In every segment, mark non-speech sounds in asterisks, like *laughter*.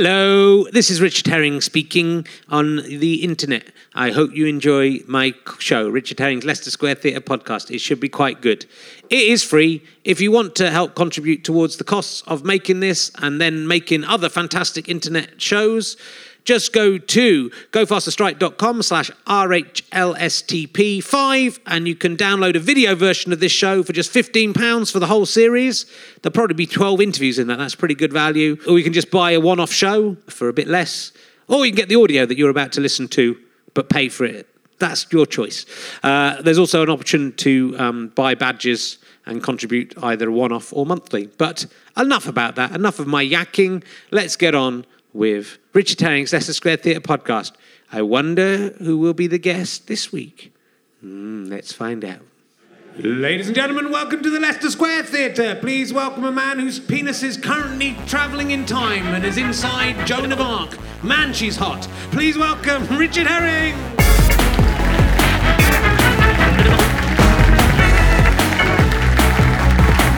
Hello, this is Richard Herring speaking on the internet. I hope you enjoy my show, Richard Herring's Leicester Square Theatre podcast. It should be quite good. It is free. If you want to help contribute towards the costs of making this and then making other fantastic internet shows, just go to gofasterstripe.com slash RHLSTP5 and you can download a video version of this show for just £15 for the whole series. There'll probably be 12 interviews in that. That's pretty good value. Or you can just buy a one off show for a bit less. Or you can get the audio that you're about to listen to, but pay for it. That's your choice. Uh, there's also an option to um, buy badges and contribute either one off or monthly. But enough about that. Enough of my yakking. Let's get on with Richard Herring's Leicester Square Theatre podcast. I wonder who will be the guest this week. Mm, let's find out. Ladies and gentlemen, welcome to the Leicester Square Theatre. Please welcome a man whose penis is currently travelling in time and is inside Joan of Arc. Man, she's hot. Please welcome Richard Herring.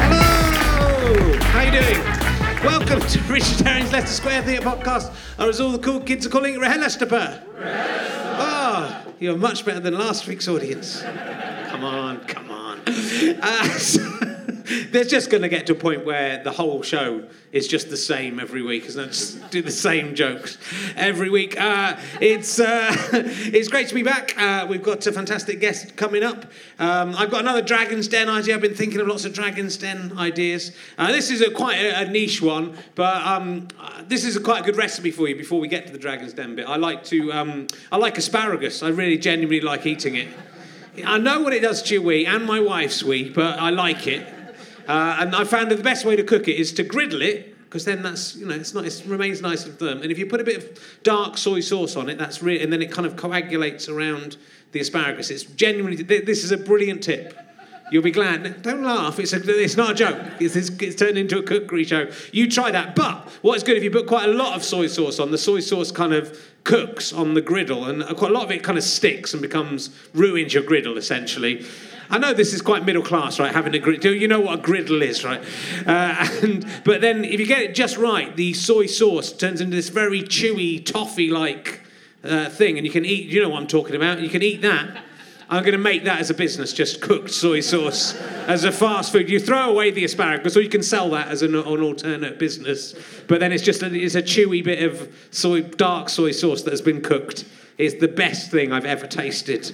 Hello. How you doing? Welcome to Richard Herring's Leicester Square Theatre podcast, or as all the cool kids are calling it, Rehelesteper. Oh, you're much better than last week's audience. Come on, come on. Uh, *laughs* so, there's just going to get to a point where the whole show is just the same every week, isn't it? Just do the same jokes every week. Uh, it's uh, *laughs* it's great to be back. Uh, we've got a fantastic guest coming up. Um, I've got another Dragon's Den idea. I've been thinking of lots of Dragon's Den ideas. Uh, this is a quite a, a niche one, but um, this is a quite a good recipe for you. Before we get to the Dragon's Den bit, I like to um, I like asparagus. I really genuinely like eating it. I know what it does to your wee and my wife's wee, but I like it. Uh, and I found that the best way to cook it is to griddle it, because then that's you know it's not it remains nice and firm. And if you put a bit of dark soy sauce on it, that's really and then it kind of coagulates around the asparagus. It's genuinely this is a brilliant tip. You'll be glad. Don't laugh. It's, a, it's not a joke. It's, it's, it's, turned into a cookery show. You try that. But what's good if you put quite a lot of soy sauce on, the soy sauce kind of cooks on the griddle, and quite a lot of it kind of sticks and becomes ruins your griddle essentially. I know this is quite middle class, right? Having a griddle, you know what a griddle is, right? Uh, *laughs* and but then if you get it just right, the soy sauce turns into this very chewy toffee-like uh, thing, and you can eat. You know what I'm talking about? You can eat that. I'm going to make that as a business, just cooked soy sauce as a fast food. You throw away the asparagus, or you can sell that as an, an alternate business. But then it's just a, it's a chewy bit of soy, dark soy sauce that has been cooked. It's the best thing I've ever tasted.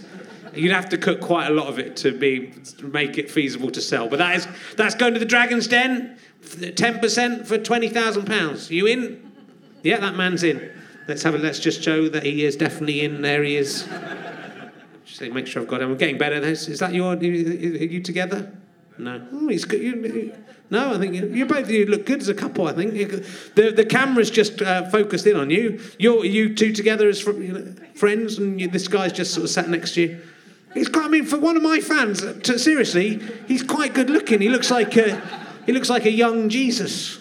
You'd have to cook quite a lot of it to be to make it feasible to sell. But that is that's going to the Dragon's Den. Ten percent for twenty thousand pounds. You in? Yeah, that man's in. Let's have a. Let's just show that he is definitely in. There he is. Just make sure I've got him. I'm getting better. Is, is that your? Are you together? No. Oh, he's good. You, no, I think you, you, both you look good as a couple. I think the the camera's just uh, focused in on you. You're you two together as friends, and you, this guy's just sort of sat next to you. He's. I mean, for one of my fans, uh, to, seriously, he's quite good looking. He looks like a, he looks like a young Jesus.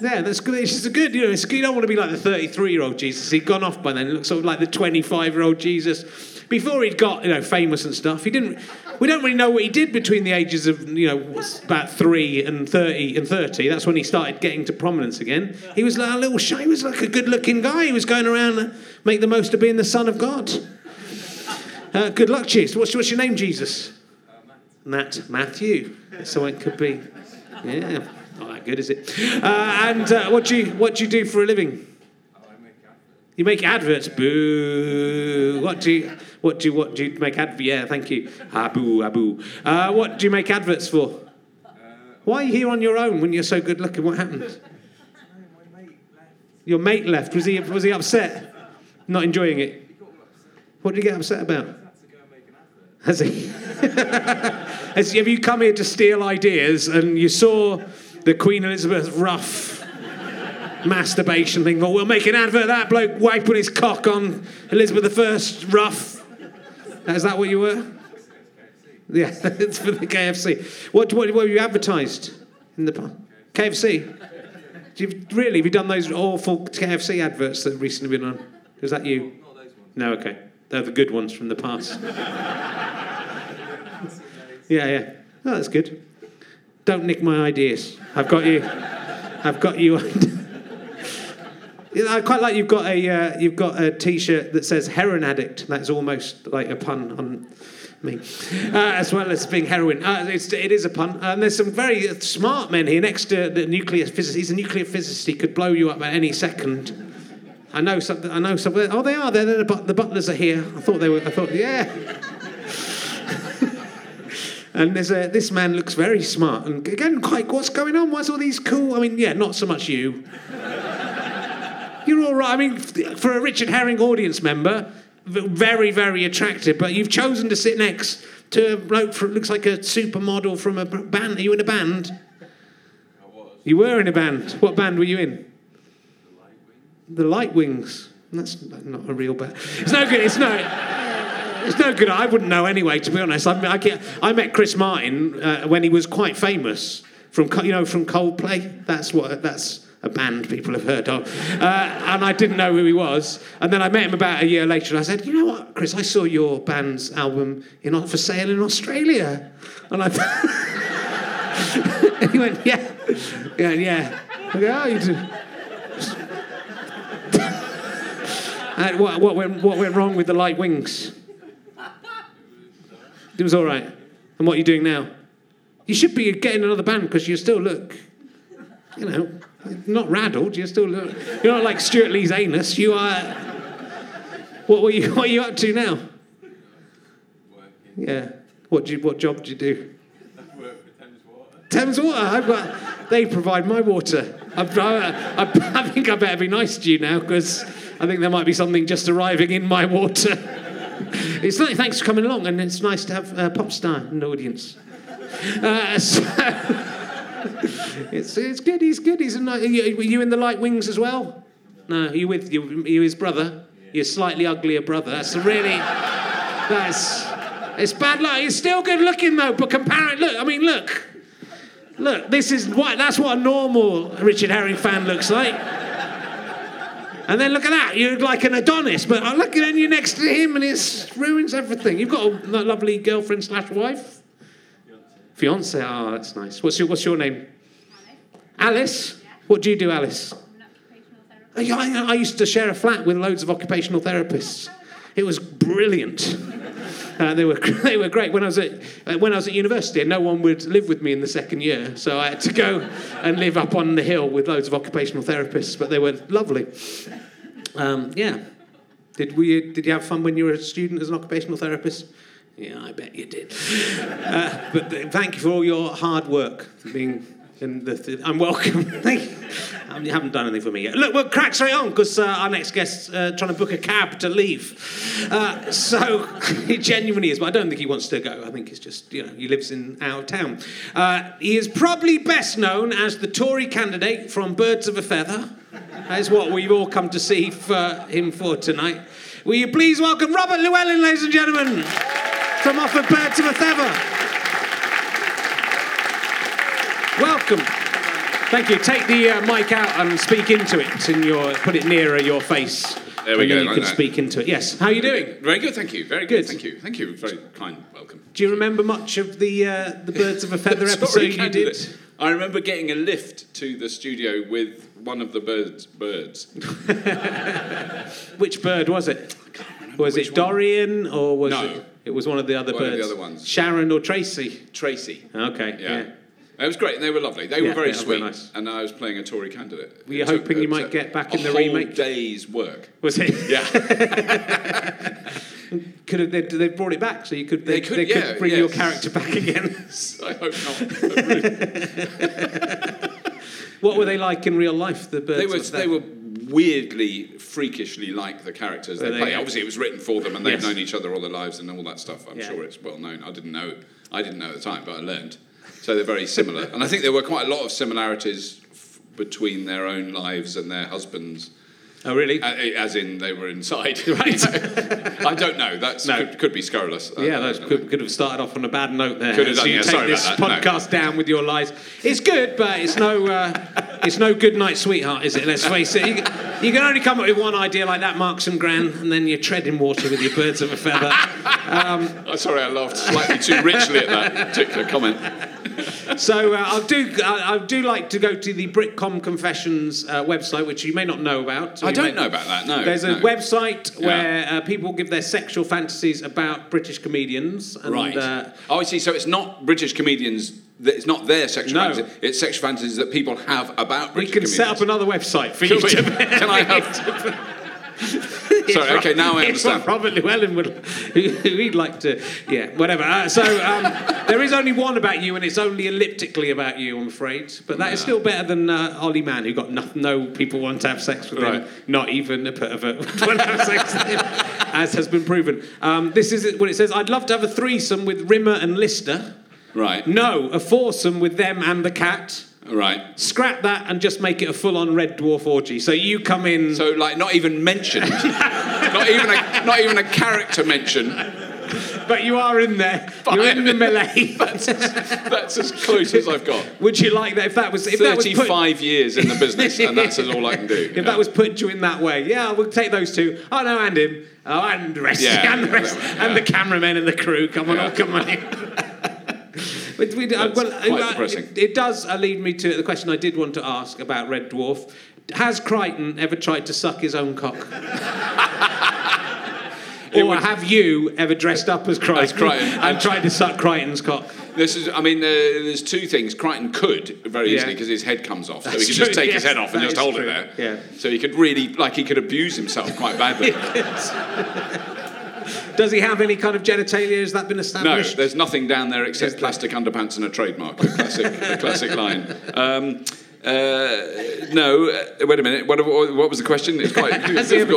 Yeah, that's good. It's just good. You know, you don't want to be like the 33 year old Jesus. He'd gone off by then. He looks sort of like the 25 year old Jesus. Before he'd got you know famous and stuff, he didn't. We don't really know what he did between the ages of you know about three and 30 and 30. That's when he started getting to prominence again. He was like a little shy. He was like a good looking guy. He was going around make the most of being the son of God. Uh, good luck, Jesus. What's, what's your name, Jesus? Uh, Matt. Matt. Matthew. So it could be. Yeah. Not that good, is it? Uh, and uh, what do you what do you do for a living? You make adverts. Boo. What do you what do you what do you make adverts? Yeah, thank you. Abu Abu. Uh, what do you make adverts for? Why are you here on your own when you're so good looking? What happened? *laughs* Your mate left. Was he was he upset? Not enjoying it. What did he get upset about? Has he? *laughs* Has, have you come here to steal ideas and you saw the Queen Elizabeth rough masturbation thing? Well, we'll make an advert of that bloke wiping his cock on Elizabeth I rough. Is that what you were? Yeah, *laughs* it's for the KFC. What, what, what have you advertised in the past? KFC? You, really, have you done those awful KFC adverts that have recently been on? Is that you? No, okay. They're the good ones from the past. *laughs* yeah, yeah. Oh, that's good. Don't nick my ideas. I've got you. I've got you. I quite like you've got a uh, you've got a T-shirt that says heroin addict. That's almost like a pun on me, uh, as well as being heroin. Uh, it's, it is a pun. And there's some very smart men here next to the nuclear physicist. He's a nuclear physicist. He could blow you up at any second. I know something. I know something. Oh, they are. They're, they're the, but- the butlers are here. I thought they were. I thought, yeah. *laughs* and there's a, this man looks very smart. And again, quite. What's going on? Why's all these cool? I mean, yeah, not so much you. You're all right. I mean, for a Richard Herring audience member, v- very, very attractive. But you've chosen to sit next to a bloke from looks like a supermodel from a b- band. Are you in a band? I was. You were in a band. What band were you in? The Light Wings. That's not a real band. It's no good. It's no. It's no good. I wouldn't know anyway. To be honest, I, I, I met Chris Martin uh, when he was quite famous from you know from Coldplay. That's what. That's a band people have heard of. Uh, and I didn't know who he was. And then I met him about a year later, and I said, "You know what, Chris? I saw your band's album in for sale in Australia." And I. *laughs* he went, "Yeah, yeah, yeah." I go, "Oh, you do." And what, what, went, what went wrong with the light wings? It was all right. And what are you doing now? You should be getting another band because you still look, you know, not rattled. You still look. You're not like Stewart Lee's anus. You are. What were you? What are you up to now? Working. Yeah. What do you, What job do you do? I work for Thames Water. Thames Water. I've got, they provide my water. I, I, I, I think I better be nice to you now because I think there might be something just arriving in my water. it's like, thanks for coming along, and it's nice to have a pop star in the audience. Uh, so, *laughs* it's, it's good. He's good. He's a nice, you, were you in the light wings as well? No, you with you? You his brother? Your slightly uglier brother. That's really. That's. It's bad luck. He's still good looking though, but comparing. Look, I mean, look. Look, this is what that's what a normal Richard Herring fan looks like. And then look at that, you look like an Adonis, but I look at you next to him and it ruins everything. You've got a lovely girlfriend slash wife? Fiance. Oh, that's nice. What's your what's your name? Alice. What do you do, Alice? Yeah, I, I used to share a flat with loads of occupational therapists. It was brilliant. Uh, they were *laughs* they were great when I was at uh, when I was at university. No one would live with me in the second year, so I had to go *laughs* and live up on the hill with loads of occupational therapists. But they were lovely. Um, yeah. Did we? Did you have fun when you were a student as an occupational therapist? Yeah, I bet you did. *laughs* Uh, but th- thank you for all your hard work. Being th- I'm welcome. *laughs* Um, you haven't done anything for me yet. Look, we'll crack straight on because uh, our next guest's uh, trying to book a cab to leave. Uh, so *laughs* he genuinely is, but I don't think he wants to go. I think he's just, you know, he lives in our town. Uh, he is probably best known as the Tory candidate from Birds of a Feather. That is what we've all come to see for him for tonight. Will you please welcome Robert Llewellyn, ladies and gentlemen, from off of Birds of a Feather. Welcome. Thank you. Take the uh, mic out and speak into it, and your put it nearer your face. There we and go, Then you like can that. speak into it. Yes. How are you doing? Very good, thank you. Very good. Good. Thank you. Thank you. Very kind welcome. Do you remember much of the uh, the *laughs* Birds of a Feather episode you did? I remember getting a lift to the studio with one of the birds. Birds. *laughs* Which bird was it? Was it one. Dorian or was No. it? It was one of the other One of the birds. other ones. Sharon or Tracy. Tracy. Okay. Yeah. Yeah. It was great, and they were lovely. They Yeah, were very yeah, sweet, nice. and I was playing a Tory candidate. Were you It took- hoping you might get back in the remake? day's work. Was it? *laughs* Yeah. *laughs* Could have they, they brought it back so you could they, They could, they yeah, bring your character back again. *laughs* I hope not. what were they like in real life? The birds. they were they were weirdly, freakishly like the characters they they? play. Obviously, it was written for them, and they've Yes. known each other all their lives and all that stuff. I'm Yeah. sure it's well known. I didn't know. I didn't know at the time, but I learned. So they're very similar, and I think there were quite a lot of similarities f- between their own lives and their husbands. Oh really? As in, they were inside. *laughs* Right. I don't know. That's No. could, could be scurrilous. I yeah, that could, could have started off on a bad note there. Could have so done, you yeah, take sorry this that, no. podcast down with your lies. It's good, but it's no, uh, it's no good night, sweetheart, is it? Let's face it. You, you can only come up with one idea like that, Marks and Gran, and then you're treading water with your birds of a feather. *laughs* Oh, sorry, I laughed slightly too richly at that particular comment. So uh, I'll do. I, I do like to go to the Britcom Confessions uh, website, which you may not know about. I don't know about that. No. There's a no. website Yeah. where uh, people give their sexual fantasies about British comedians. And, Right. Uh, oh, I see. So it's not British comedians. that- It's not their sexual No. fantasy. It's sexual fantasies that people have about British we can set up another website for Can you we- can I *laughs* have- *laughs* *laughs* Sorry. Okay. Now I understand. Robert Llewellyn would. *laughs* He'd like to. Yeah. Whatever. Uh, so um, there is only one about you, and it's only elliptically about you. I'm afraid, but that is Yeah. still better than uh, Ollie Mann, who got no, no people want to have sex with him, not even a pervert *laughs* want to have sex with him, as has been proven. Um, this is what it says. I'd love to have a threesome with Rimmer and Lister. Right. No, a foursome with them and the cat. Right. Scrap that and just make it a full-on Red Dwarf orgy. So you come in. So like not even mentioned. *laughs* not even a not even a character mention. But you are in there. You're in the melee. *laughs* That's as close as I've got. Would you like that if that was if that was put, Thirty-five years in the business, and that's all I can do. *laughs* if that was put to you in that way? Yeah, we'll take those two. Oh no, and him. Oh, and the rest, Yeah. and the rest, and the cameramen and the crew. Come on, Yeah. oh, come on. in. But we, That's well, quite uh, depressing. It, it does uh, lead me to the question I did want to ask about Red Dwarf. Has Kryten ever tried to suck his own cock? *laughs* Or would- have you ever dressed up as Kryten, Kryten. and tried to suck Kryten's cock? This is, I mean, uh, there's two things. Kryten could very Yeah. easily because his head comes off, so That's he could true, just take yes, his head off and just hold true. it there. Yeah. So he could really, like, he could abuse himself quite badly. *laughs* Does he have any kind of genitalia? Has that been established? No, there's nothing down there except plastic underpants and a trademark. The classic, the classic line. Um, uh, no, uh, wait a minute. What, what was the question? It's quite *laughs* Has ever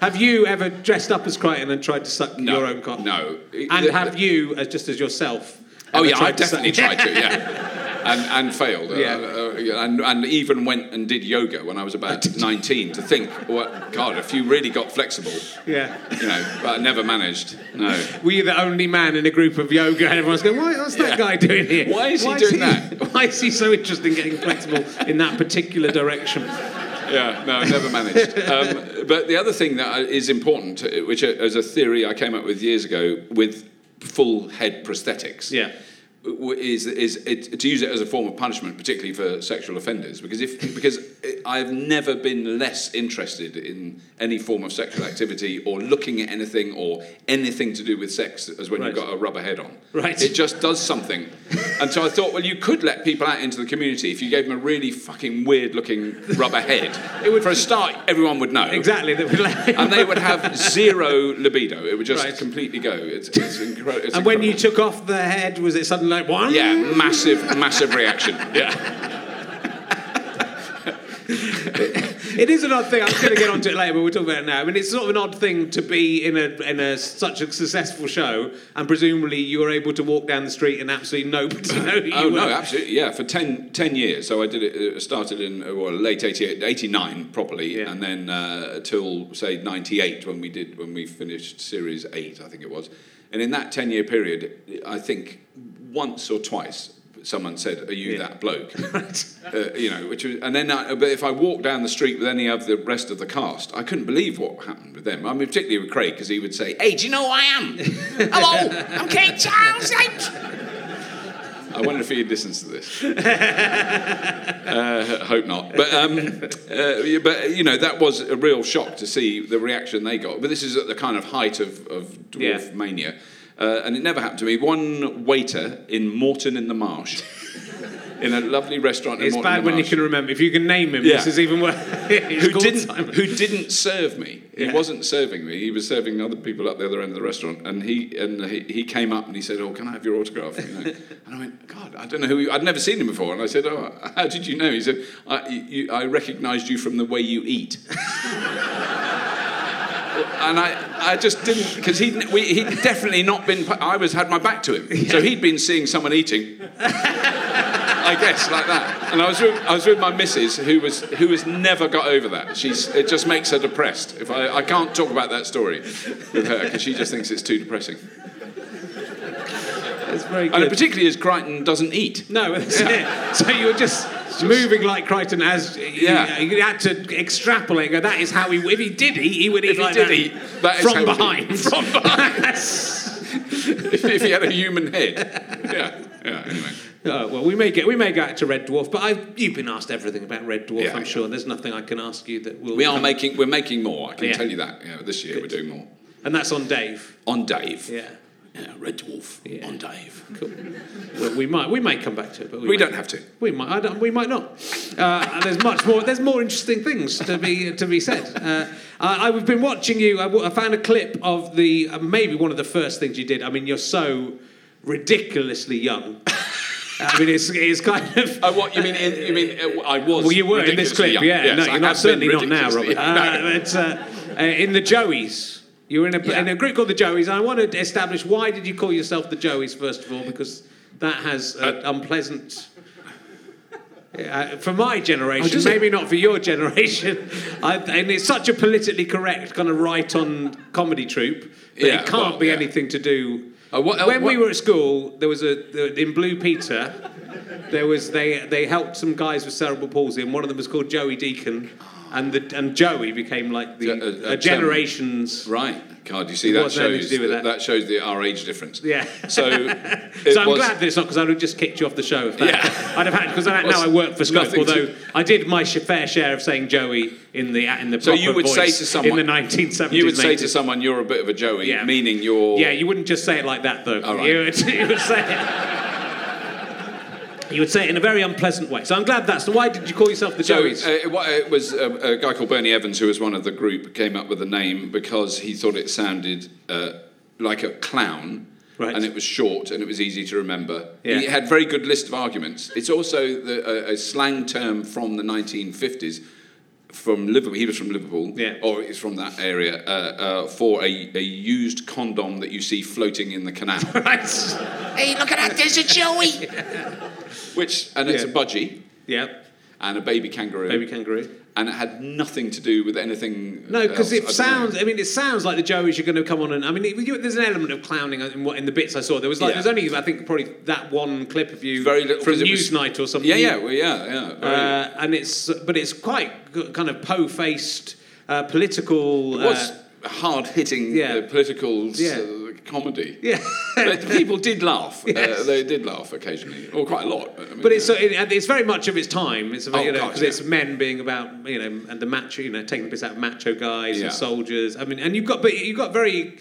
have you ever dressed up as Kryten and tried to suck No, your own cock? no. And The- have you, as just as yourself? Oh yeah, I definitely tried to. Yeah, *laughs* and and failed. Uh, Yeah. uh, and and even went and did yoga when I was about *laughs* 19 to think, what God, if you really got flexible, yeah. you know. But I never managed. No. Were you the only man in a group of yoga and everyone's going, Why, what's that Yeah. guy doing here? Why is he doing that?" *laughs* Why is he so interested in getting flexible in that particular direction? Yeah, no, I never managed. Um, but the other thing that is important, uh, which is a theory I came up with years ago, with full head prosthetics. Yeah. Is is it, to use it as a form of punishment, particularly for sexual offenders, because if because I've never been less interested in any form of sexual activity or looking at anything or anything to do with sex as when you've got a rubber head on. Right. It just does something, and so I thought, well, you could let people out into the community if you gave them a really fucking weird looking rubber head. *laughs* It would, for a start, everyone would know. Exactly. That *laughs* And they would have zero libido. It would just Right. completely go. It's, it's, incre- it's and when you took off the head, was it suddenly like one? Yeah, massive, massive reaction. *laughs* Yeah. It is an odd thing. I'm going to get onto it later, but we'll talk about it now. I mean, it's sort of an odd thing to be in a in a such a successful show, and presumably you were able to walk down the street and absolutely nobody *laughs* know who you Oh were. no, absolutely. Yeah, for 10, 10 years. So I did it. uh, Started in uh, well, late 88, 89 properly, Yeah. and then uh, till say ninety eight when we did when we finished series eight, I think it was. And in that ten year period, I think once or twice someone said, "Are you Yeah. that bloke?" *laughs* Uh, you know, which was, and then, I, but if I walked down the street with any of the rest of the cast, I couldn't believe what happened with them. I mean, particularly with Craig, because he would say, "Hey, do you know who I am? *laughs* Hello, I'm Craig Charles." I wonder if he listens to this. *laughs* uh, hope not. But um, uh, but you know that was a real shock to see the reaction they got. But this is at the kind of height of, of dwarf Yeah. mania, uh, and it never happened to me. One waiter in Moreton in the Marsh. *laughs* In a lovely restaurant in It's Moreton bad when you can remember. If you can name him, Yeah. this is even worse. *laughs* Who didn't Simon. who didn't serve me. He Yeah. wasn't serving me. He was serving other people at the other end of the restaurant. And he and he, he came up and he said, "Oh, can I have your autograph?" You know? *laughs* and I went, "God, I don't know who. You, I'd never seen him before." And I said, "Oh, how did you know?" He said, "I, you, I recognised you from the way you eat." And I, I just didn't because he'd, we, he'd definitely not been. I was had my back to him, so he'd been seeing someone eating. I guess like that. And I was with, I was with my missus, who was who has never got over that. She's it just makes her depressed. If I, I can't talk about that story with her because she just thinks it's too depressing. It's very good. And particularly as Kryten doesn't eat. No, *laughs* that's. So you were just moving like Kryten as Yeah. you had to extrapolate. Go, that is how he. If he did eat, he would eat If he like did that. eat, that is from how he- behind. *laughs* from behind. if, if he had a human head. *laughs* Yeah, yeah. Anyway. Oh, well, we may get we may go out to Red Dwarf, but I've, you've been asked everything about Red Dwarf. Yeah, I'm sure there's nothing I can ask you that will. We are come- making we're making more. I can tell you that. Yeah, this year we're doing more and that's on Dave. on Dave. Yeah, Yeah, Red Dwarf Yeah. on Dave. cool. well, we might we may come back to it, but we, We don't have to. We might. I don't, we might not. Uh, and there's much more. There's more interesting things to be to be said. Uh, I, I've been watching you. I, w- I found a clip of the uh, maybe one of the first things you did. I mean, you're so ridiculously young. *laughs* I mean, it's, it's kind of. Oh, what you mean? In, you mean uh, I was? Well, you were in this clip, young. yeah. Yes, no, I you're not certainly not now, Robert. young. Uh, it's, uh, uh, in the Joeys. You were in a, Yeah. in a group called the Joeys. I want to establish why did you call yourself the Joeys first of all? Because that has an Uh, unpleasant. Uh, for my generation, does it? maybe not for your generation, *laughs* I, and it's such a politically correct kind of right-on comedy troupe that Yeah, it can't well, be yeah. anything to do. Uh, what- uh, when we were at school, there was a in Blue Peter. There was they they helped some guys with cerebral palsy, and one of them was called Joey Deacon, and the and Joey became like the uh, uh, a generation's. Right. God, you see that shows that, that. shows the our age difference. Yeah. So, *laughs* So I'm was- glad that it's not because I would have just kicked you off the show if that. Yeah. *laughs* I'd have had because now I work for Scope. nothing to- Although I did my fair share of saying Joey in the in the So you would say to someone- in the 1970s. You would say to someone, "You're a bit of a Joey," Yeah. meaning you're. Yeah, you wouldn't just say it like that, though. All right. you, would, *laughs* you would say it. You would say it in a very unpleasant way. So I'm glad that's. Why did you call yourself the So Joeys? uh, it it was a, a guy called Bernie Evans, who was one of the group, came up with the name because he thought it sounded uh, like a clown, Right. and it was short and it was easy to remember. Yeah. He had very good list of arguments. It's also the, a, a slang term from the 1950s. From Liverpool, he was from Liverpool, Yeah. or he's from that area, uh, uh, for a, a used condom that you see floating in the canal. *laughs* right. Hey, look at that, there's a Joey. Which, and it's Yeah. a budgie Yeah. and a baby kangaroo. Baby kangaroo. And it had nothing to do with anything. No, because it I don't know. sounds. I mean, it sounds like the Joeys are going to come on and. I mean, it, you, there's an element of clowning in, what, in the bits I saw. There was like, Yeah. there's only, I think, probably that one clip of you Very little from Newsnight or something. Yeah, yeah, well, yeah, yeah. Uh, and it's, but it's quite g- kind of po-faced, uh, political. it was uh, hard hitting yeah. uh, political Yeah. Uh, comedy. yeah. but people did laugh. *laughs* Yes. Uh, they did laugh occasionally, or quite a lot. I mean, But it's so it, it's very much of its time. It's about, Oh, you know because yeah. it's men being about you know and the macho you know taking the piss out of macho guys Yeah. and soldiers. I mean, and you've got but you've got very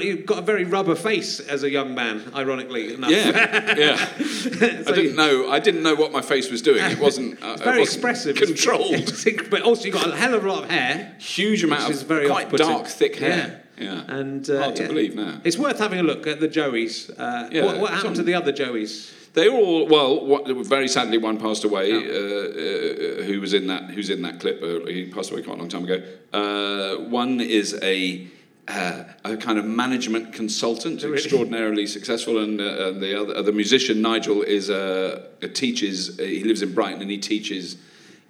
you've got a very rubber face as a young man. Ironically enough. yeah, yeah. *laughs* So I didn't know. I didn't know what my face was doing. It wasn't. *laughs* Uh, very it wasn't expressive. controlled. but also you've got a hell of a lot of hair. Huge amount of very quite dark, thick hair. Yeah. Yeah, And uh, hard to yeah. believe now. It's worth having a look at the Joeys. Uh, Yeah, what, what happened to the other Joeys? They were all well. What, very sadly, one passed away. Oh. Uh, uh, who was in that? Who's in that clip? Uh, he passed away quite a long time ago. Uh, one is a. Uh, a kind of management consultant, Really? extraordinarily successful, and, uh, and the other, the musician Nigel is uh, uh, teaches. Uh, he lives in Brighton and he teaches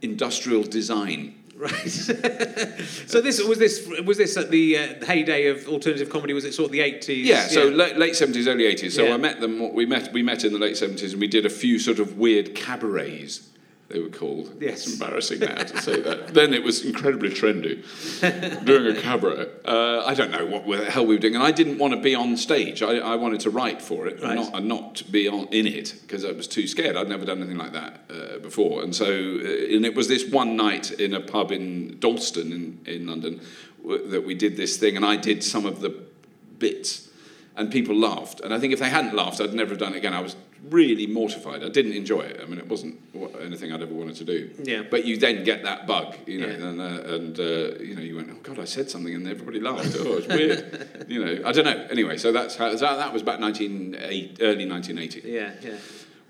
industrial design. Right. *laughs* so this was this was this at the uh, heyday of alternative comedy? Was it sort of the eighties? Yeah, so late, late 70s, early 80s. So Yeah. I met them, we met, we met in the late 70s and we did a few sort of weird cabarets, they were called. Yes. It's embarrassing now to say that. then it was incredibly trendy, doing a cabaret. Uh, I don't know what the hell we were doing. And I didn't want to be on stage. I, I wanted to write for it Right. and, not, and not to be on, in it because I was too scared. I'd never done anything like that uh, before. And so, uh, and it was this one night in a pub in Dalston in, in London w- that we did this thing and I did some of the bits and people laughed. And I think if they hadn't laughed, I'd never have done it again. I was really mortified. I didn't enjoy it. I mean, it wasn't anything I'd ever wanted to do. Yeah. But you then get that bug, you know, Yeah. and, uh, and uh, you know, you went, oh God, I said something, and everybody laughed. Oh, it's weird. *laughs* you know, I don't know. Anyway, so that's how that, that was about 1980, early 1980 yeah, yeah.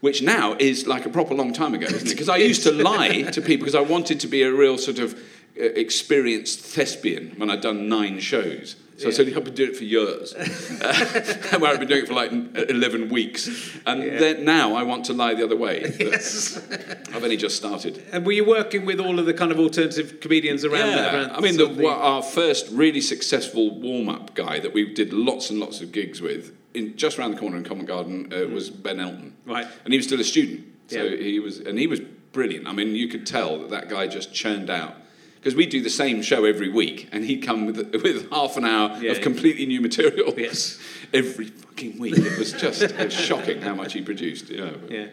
which now is like a proper long time ago, isn't it? Because I used to lie to people because I wanted to be a real sort of experienced thespian when I'd done nine shows. So I said, I've been doing it for years. *laughs* *laughs* Uh, where I've been doing it for like 11 weeks. And Yeah. then now I want to lie the other way. Yes. *laughs* I've only just started. and were you working with all of the kind of alternative comedians around that? Around I mean, sort the, our first really successful warm-up guy that we did lots and lots of gigs with, in, just around the corner in Covent Garden, uh, was Ben Elton. Right. And he was still a student, so Yeah. he was, and he was brilliant. I mean, you could tell that that guy just churned out. Because we do the same show every week, and he'd come with, with half an hour Yeah. of completely new material *laughs* Yes. every fucking week. It was just it was shocking how much he produced. You know. Yeah.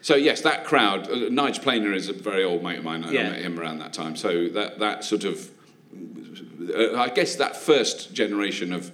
So yes, that crowd. Uh, Nigel Planer is a very old mate of mine. I Yeah. met him around that time. So that that sort of, uh, I guess that first generation of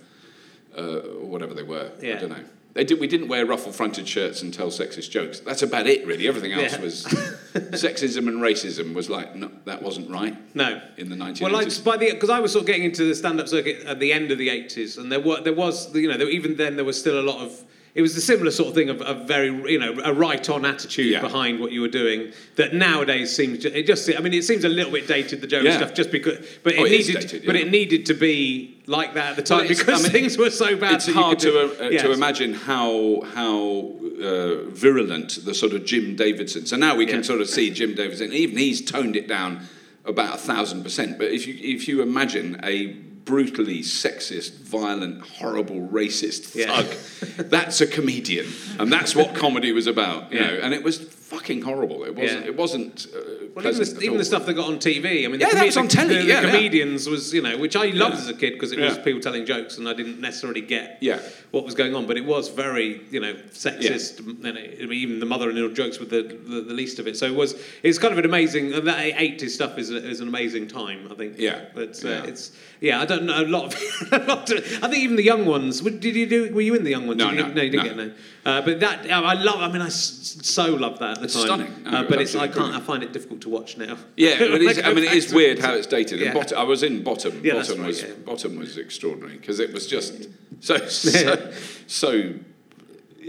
uh, whatever they were. Yeah. I don't know. They did, we didn't wear ruffle-fronted shirts and tell sexist jokes. That's about it, really. Everything else Yeah. was *laughs* sexism and racism was like no, that wasn't right No. in the 1980s. Well, like by the because I was sort of getting into the stand-up circuit at the end of the '80s, and there were there was you know there, even then there was still a lot of it was a similar sort of thing of a very you know a right-on attitude Yeah. behind what you were doing that nowadays seems ju- it just I mean it seems a little bit dated the Joey Yeah. stuff just because but it Oh, it needed dated, but yeah. it needed to be like that at the time because I mean, things were so bad. It's hard to, uh, yes. to imagine how how uh, virulent the sort of Jim Davidson. So now we can Yeah. sort of see Jim Davidson. Even he's toned it down about a thousand percent. But if you if you imagine a brutally sexist, violent, horrible, racist Yeah. thug, that's a comedian, and that's what comedy was about. You Yeah. know, and it was fucking horrible. It wasn't. Yeah. It wasn't. Uh, Well, even the, even the stuff that got on TV. I mean, Yeah, the, that was on telly, The, the yeah, yeah. comedians was, you know, which I loved Yeah. as a kid because it was Yeah. people telling jokes, and I didn't necessarily get Yeah. what was going on. But it was very, you know, sexist. And it, I mean, even the mother-in-law jokes were the, the, the least of it. So it was. It's kind of an amazing. and That '80s stuff is, is an amazing time. I think. Yeah. But uh, Yeah. it's yeah. I don't know a lot of. *laughs* a lot of I think even the young ones. Did you do? Were you in the young ones? No, no, no, you didn't no. get no. Uh, but that I love. I mean, I s- so love that at the It's time. stunning. No, Uh, but it's I can't. I find it difficult to watch now. Yeah, it is, *laughs* I mean, it is weird how it's dated. Yeah. Bottom, I was in Bottom. Yeah, bottom right, was yeah. Bottom was extraordinary because it was just so *laughs* so, so.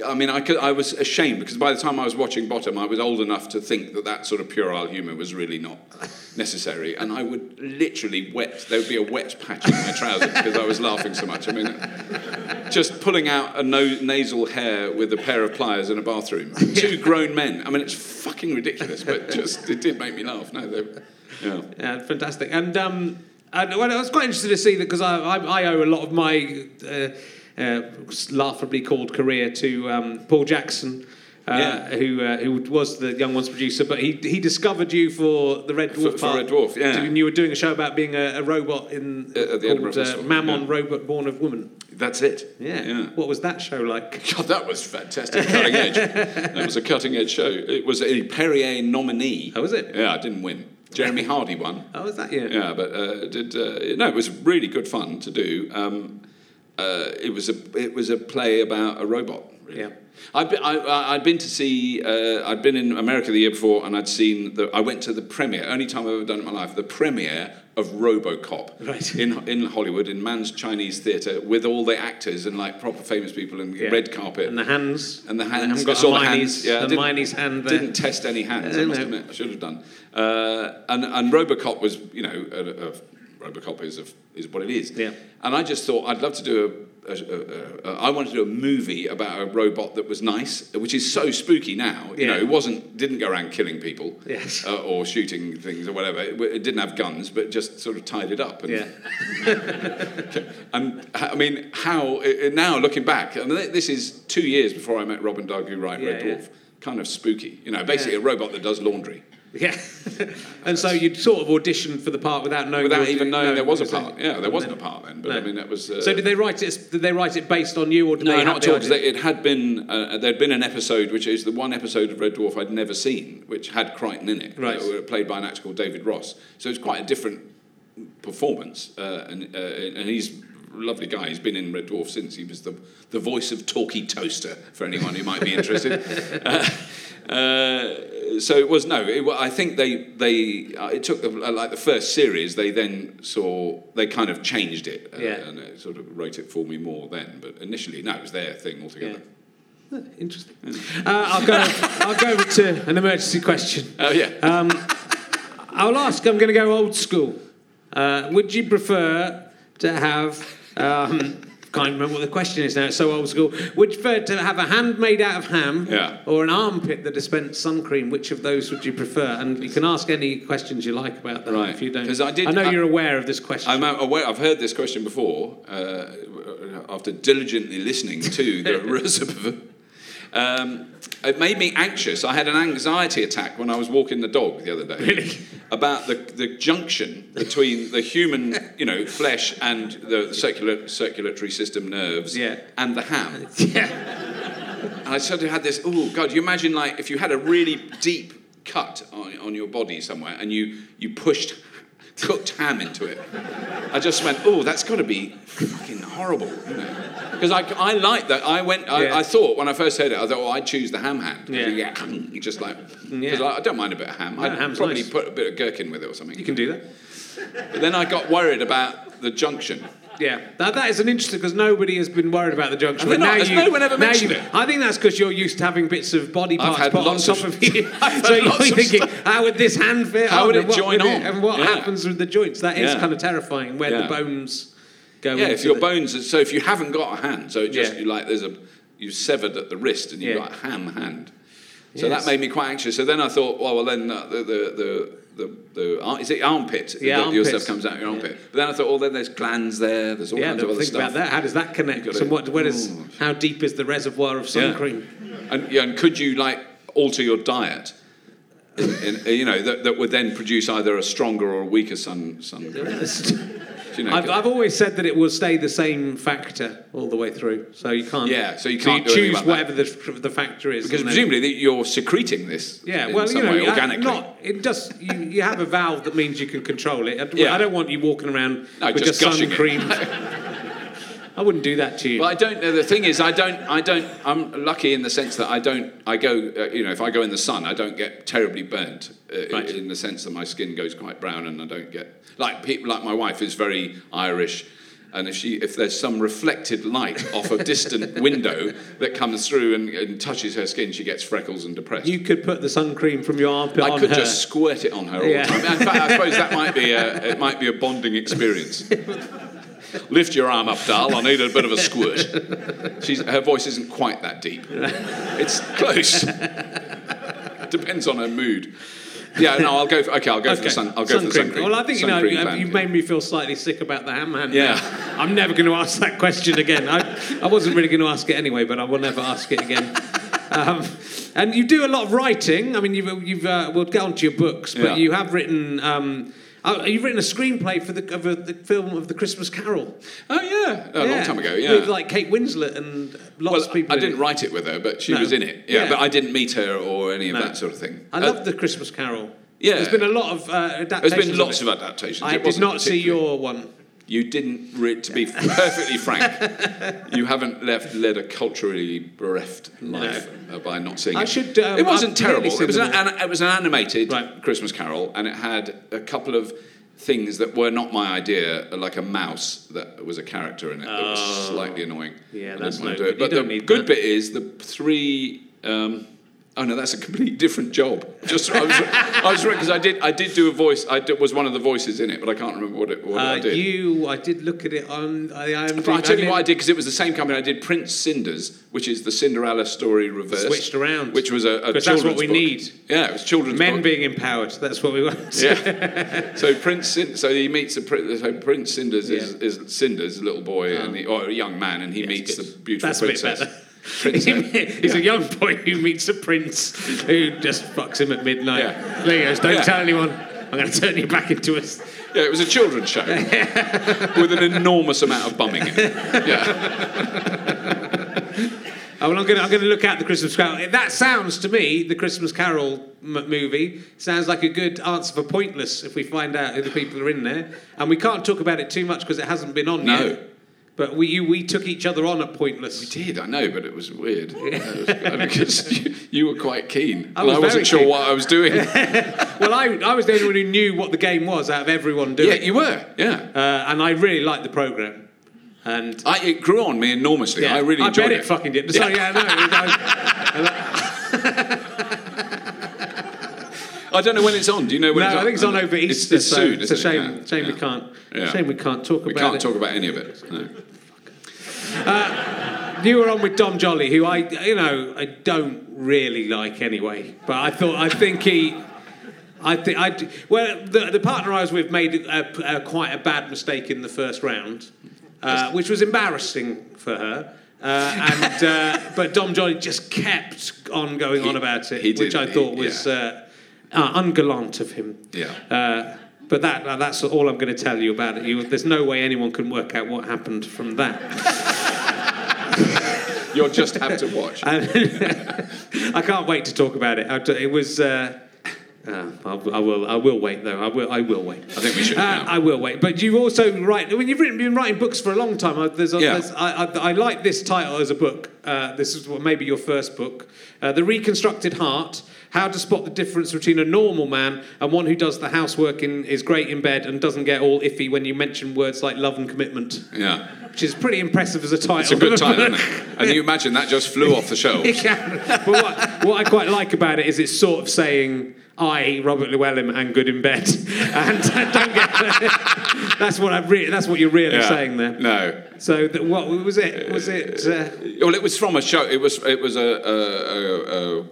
I mean, I could, I was ashamed because by the time I was watching Bottom, I was old enough to think that that sort of puerile humour was really not necessary, and I would literally wet. There would be a wet patch in my trousers because I was laughing so much. I mean, just pulling out a no, nasal hair with a pair of pliers in a bathroom. Two grown men. I mean, it's fucking ridiculous, but just it did make me laugh. No, they, yeah. Yeah, fantastic. And um, and well, I was quite interested to see that because I, I, I owe a lot of my uh, uh, laughably called career to um, Paul Jackson. Uh, Yeah. who uh, who was the Young Ones producer, but he he discovered you for the Red Dwarf For- for. Red Dwarf, yeah. And you were doing a show about being a, a robot in At- at the Edinburgh called uh, Festival, Mammon yeah. Robot Born of Woman. That's it. Yeah. yeah. What was that show like? *laughs* God, that was fantastic. Cutting edge. *laughs* that was a cutting edge show. It was a Perrier nominee. Oh, was it? Yeah, I didn't win. Jeremy Hardy won. *laughs* Oh, was that you? Yeah, but uh, did uh, no? It was really good fun to do. Um, uh, it was a it was a play about a robot. Really. Yeah. I'd been, I, I'd been to see. Uh, I'd been in America the year before, and I'd seen. The, I went to the premiere. Only time I've ever done it in my life. The premiere of RoboCop Right. in in Hollywood in Mann's Chinese Theatre with all the actors and like proper famous people and Yeah. red carpet And the hands. and the hands. I saw a the hands. Yeah, didn't- hand there. Didn't test any hands. I must admit, I should have done. Uh, and and RoboCop was, you know, a, a, RoboCop is a, is what it is. Yeah. And I just thought I'd love to do a. a, a, a I wanted to do a movie about a robot that was nice, which is so spooky now. You Yeah. know, it wasn't didn't go around killing people Yes. uh, or shooting things or whatever. It, it didn't have guns, but just sort of tied it up. And, Yeah. *laughs* and I mean, how now looking back, and th- this is two years before I met Robin write Red Yeah, yeah. Dwarf. Kind of spooky, you know. Basically, a robot that does laundry Yeah. *laughs* and so you'd sort of auditioned for the part without knowing. without even doing- knowing there was a part. Yeah, there wasn't a part then, but No. I mean, that was. Uh, So did they write it? Did they write it based on you, or did no, they not at all. 'cause idea? they- It had been uh, there'd been an episode, which is the one episode of Red Dwarf I'd never seen, which had Kryten in it, Right. uh, played by an actor called David Ross. So it's quite a different performance, uh, and uh, and he's a lovely guy. He's been in Red Dwarf since. He was the the voice of Talkie Toaster for anyone who might be interested. *laughs* uh, uh, so it was no. It, I think they they uh, it took the, uh, like the first series. They then saw they kind of changed it uh, Yeah. and it sort of wrote it for me more then. But initially, no, it was their thing altogether. Yeah. Interesting. Uh, I'll go. I'll go over to an emergency question. Oh yeah. Um, I'll ask. I'm going to go old school. Uh, would you prefer to have? Um, can't remember what the question is now. It's so old school. Would you prefer to have a hand made out of ham, Yeah. or an armpit that dispensed sun cream? Which of those would you prefer? And you can ask any questions you like about that. Right. If you don't. Because I did- know I- you're aware of this question. I'm aware. I've heard this question before uh, after diligently listening to the. *laughs* Um, it made me anxious. I had an anxiety attack when I was walking the dog the other day. Really? About the, the junction between the human, you know, flesh and the circular, circulatory system nerves Yeah. and the ham. yeah. *laughs* and I sort of had this. Oh God! You imagine like if you had a really deep cut on, on your body somewhere, and you you pushed cooked ham into it. I just went, oh, that's got to be fucking horrible, you know. Because I, I like that. I went. I, Yeah. I thought when I first heard it, I thought, oh, I'd choose the ham hand. Yeah. *laughs* just like, Yeah. because I don't mind a bit of ham. I'd ham's probably nice. put a bit of gherkin with it or something. You can do that. But then I got worried about the junction. Yeah, now that is an interesting because nobody has been worried about the junction. But not? now you, no one ever mentioned you- it? I think that's because you're used to having bits of body parts put on lots top of- of, you. *laughs* So you're thinking, stuff. how would this hand fit How on? would it what join on? And what Yeah. happens with the joints? That is Yeah. kind of terrifying where the bones go. Yeah, if your the- bones, so if you haven't got a hand, so it just Yeah. you like there's a you severed at the wrist and you've Yeah. got a ham hand. So Yes. that made me quite anxious. So then I thought, well, well then uh, the the the. The, the, is it armpit? Yeah, that Your stuff comes out your Yeah. armpit. But then I thought, oh, then there's glands there. There's all Yeah, kinds of other think stuff. about that. How does that connect? And what, where does, how deep is the reservoir of sun Yeah. cream? And, yeah, and could you like alter your diet? In, in, you know that, that would then produce either a stronger or a weaker sun sun *laughs* cream. You know, I've, I've always said that it will stay the same factor all the way through, so you can't. Yeah, so you can't anything choose whatever the, the factor is. because then- presumably that you're secreting this Yeah, in well, some you know, way organically. not it does. You, you have a valve that means you can control it. I, *laughs* Yeah. I don't want you walking around No, with just your sun cream. *laughs* I wouldn't do that to you. Well, I don't know. The thing is, I don't. I don't. I'm lucky in the sense that I don't. I go. Uh, you know, if I go in the sun, I don't get terribly burnt. Uh, Right. In the sense that my skin goes quite brown, and I don't get like people. Like my wife is very Irish, and if she if there's some reflected light off a distant *laughs* window that comes through and, and touches her skin, she gets freckles and depressed. you could put the sun cream from your armpit I could her. just squirt it on her all Yeah. the time. In fact, I suppose that might be a, it might be a bonding *laughs* experience. *laughs* Lift your arm up, doll. I need a bit of a squirt. She's, her voice isn't quite that deep. It's close. Depends on her mood. Yeah, no, I'll go. For, okay, I'll go for the sun. I'll go for the sun cream. Well, I think you Sun know cream you- band, you've made me feel slightly sick about the ham hand. Yeah. now. I'm never going to ask that question again. I, I wasn't really going to ask it anyway, but I will never ask it again. Um, and you do a lot of writing. I mean, you've, you've uh, we'll get on to your books, but Yeah. you have written. Um, uh, you've written a screenplay for the, of a, the film of the Christmas Carol. Oh yeah, a long time ago. Yeah. with like Kate Winslet and lots well, of people. I didn't it. write it with her, but she No. was in it. Yeah, Yeah. but I didn't meet her or any of No. that sort of thing. I Uh, love the Christmas Carol. yeah. there's been a lot of uh, adaptations. There's been lots of, of adaptations. I did wasn't see your one. You didn't, re- to be perfectly *laughs* frank, you haven't left led a culturally bereft life uh, by not seeing I it. should, um, it wasn't I've terrible. It was, an, an, it was an animated Right. Christmas Carol, and it had a couple of things that were not my idea, like a mouse that was a character in it that was slightly annoying. Oh. Yeah, that's no good. do it. You But the good that. bit is the three. Um, Oh no, that's a completely different job. Just I was, I was because I did I did do a voice. I did, was one of the voices in it, but I can't remember what it what Uh, I did. you, I did look at it on. I, I'm But I'll tell you what I did because it was the same company. I did Prince Cinders, which is the Cinderella story reversed. Switched around. Which was a, a 'Cause that's what children's we book. need. Yeah, it was children's Men book. being empowered. That's what we want. Yeah. *laughs* so Prince, so he meets a so Prince Cinders is, Yeah. is Cinders, a little boy, and he, or a young man, and he meets good. the beautiful That's a bit princess. He's a young boy who meets a prince who just fucks him at midnight. Yeah. There he goes. Don't Yeah. tell anyone. I'm going to turn you back into a. Yeah, it was a children's show *laughs* with an enormous amount of bumming in it. Yeah. Oh, *laughs* well, I'm going to I'm going to look at the Christmas Carol. That sounds to me the Christmas Carol m- movie sounds like a good answer for Pointless if we find out who the people are in there, and we can't talk about it too much because it hasn't been on No. yet. But we you, we took each other on at Pointless. We did, I know, but it was weird. *laughs* Because *laughs* you, you were quite keen. I and was I wasn't sure keen. what I was doing. *laughs* Well, I, I was the only one who knew what the game was out of everyone doing yeah, it. you were. Yeah. Uh, and I really liked the program. And I, it grew on me enormously. yeah, I really I enjoyed bet it. it fucking did. Sorry, yeah, no. I, don't know when it's on. Do you know when no, it's on? I think it's on over It's- Easter. It's, so soon. it's a isn't it? shame. Yeah, Shame we can't. Yeah. Shame we can't talk about it. We can't it. talk about any of it. No. You were on with Dom Jolly, who I, you know, I don't really like anyway. But I thought, I think he, I think I, well, the, the partner I was with made a, a, quite a bad mistake in the first round, uh, which was embarrassing for her. Uh, and uh, but Dom Jolly just kept on going He- on about it, which I thought was uh, uh, ungallant of him. Yeah. Uh, but that, that's all I'm going to tell you about it. You, there's no way anyone can work out what happened from that. *laughs* You'll just have to watch. *laughs* *laughs* I can't wait to talk about it. I t- was. Uh, uh, I'll- I will. I will wait though. I will. I will wait. I think we should Uh. I will wait. But you also write. When you've written, been writing books for a long time. I, there's, Yeah. there's, I, I, I like this title as a book. Uh, this is what- maybe your first book, uh, "The Reconstructed Heart: How to Spot the Difference Between a Normal Man and One Who Does the Housework and is Great in Bed and Doesn't Get All Iffy when you mention words like love and commitment." Yeah. Which is pretty impressive as a title. It's a good title, isn't it? *laughs* And you imagine that just flew off the *laughs* shelves. It can. But what, what I quite like about it is it's sort of saying, I, Robert Llewellyn, am good in bed. *laughs* And don't get. that's, what I re- that's what you're really Yeah. saying there. No. So, that, what was it? Was it. Uh, Well, it was from a show. It was it was a, a, a, a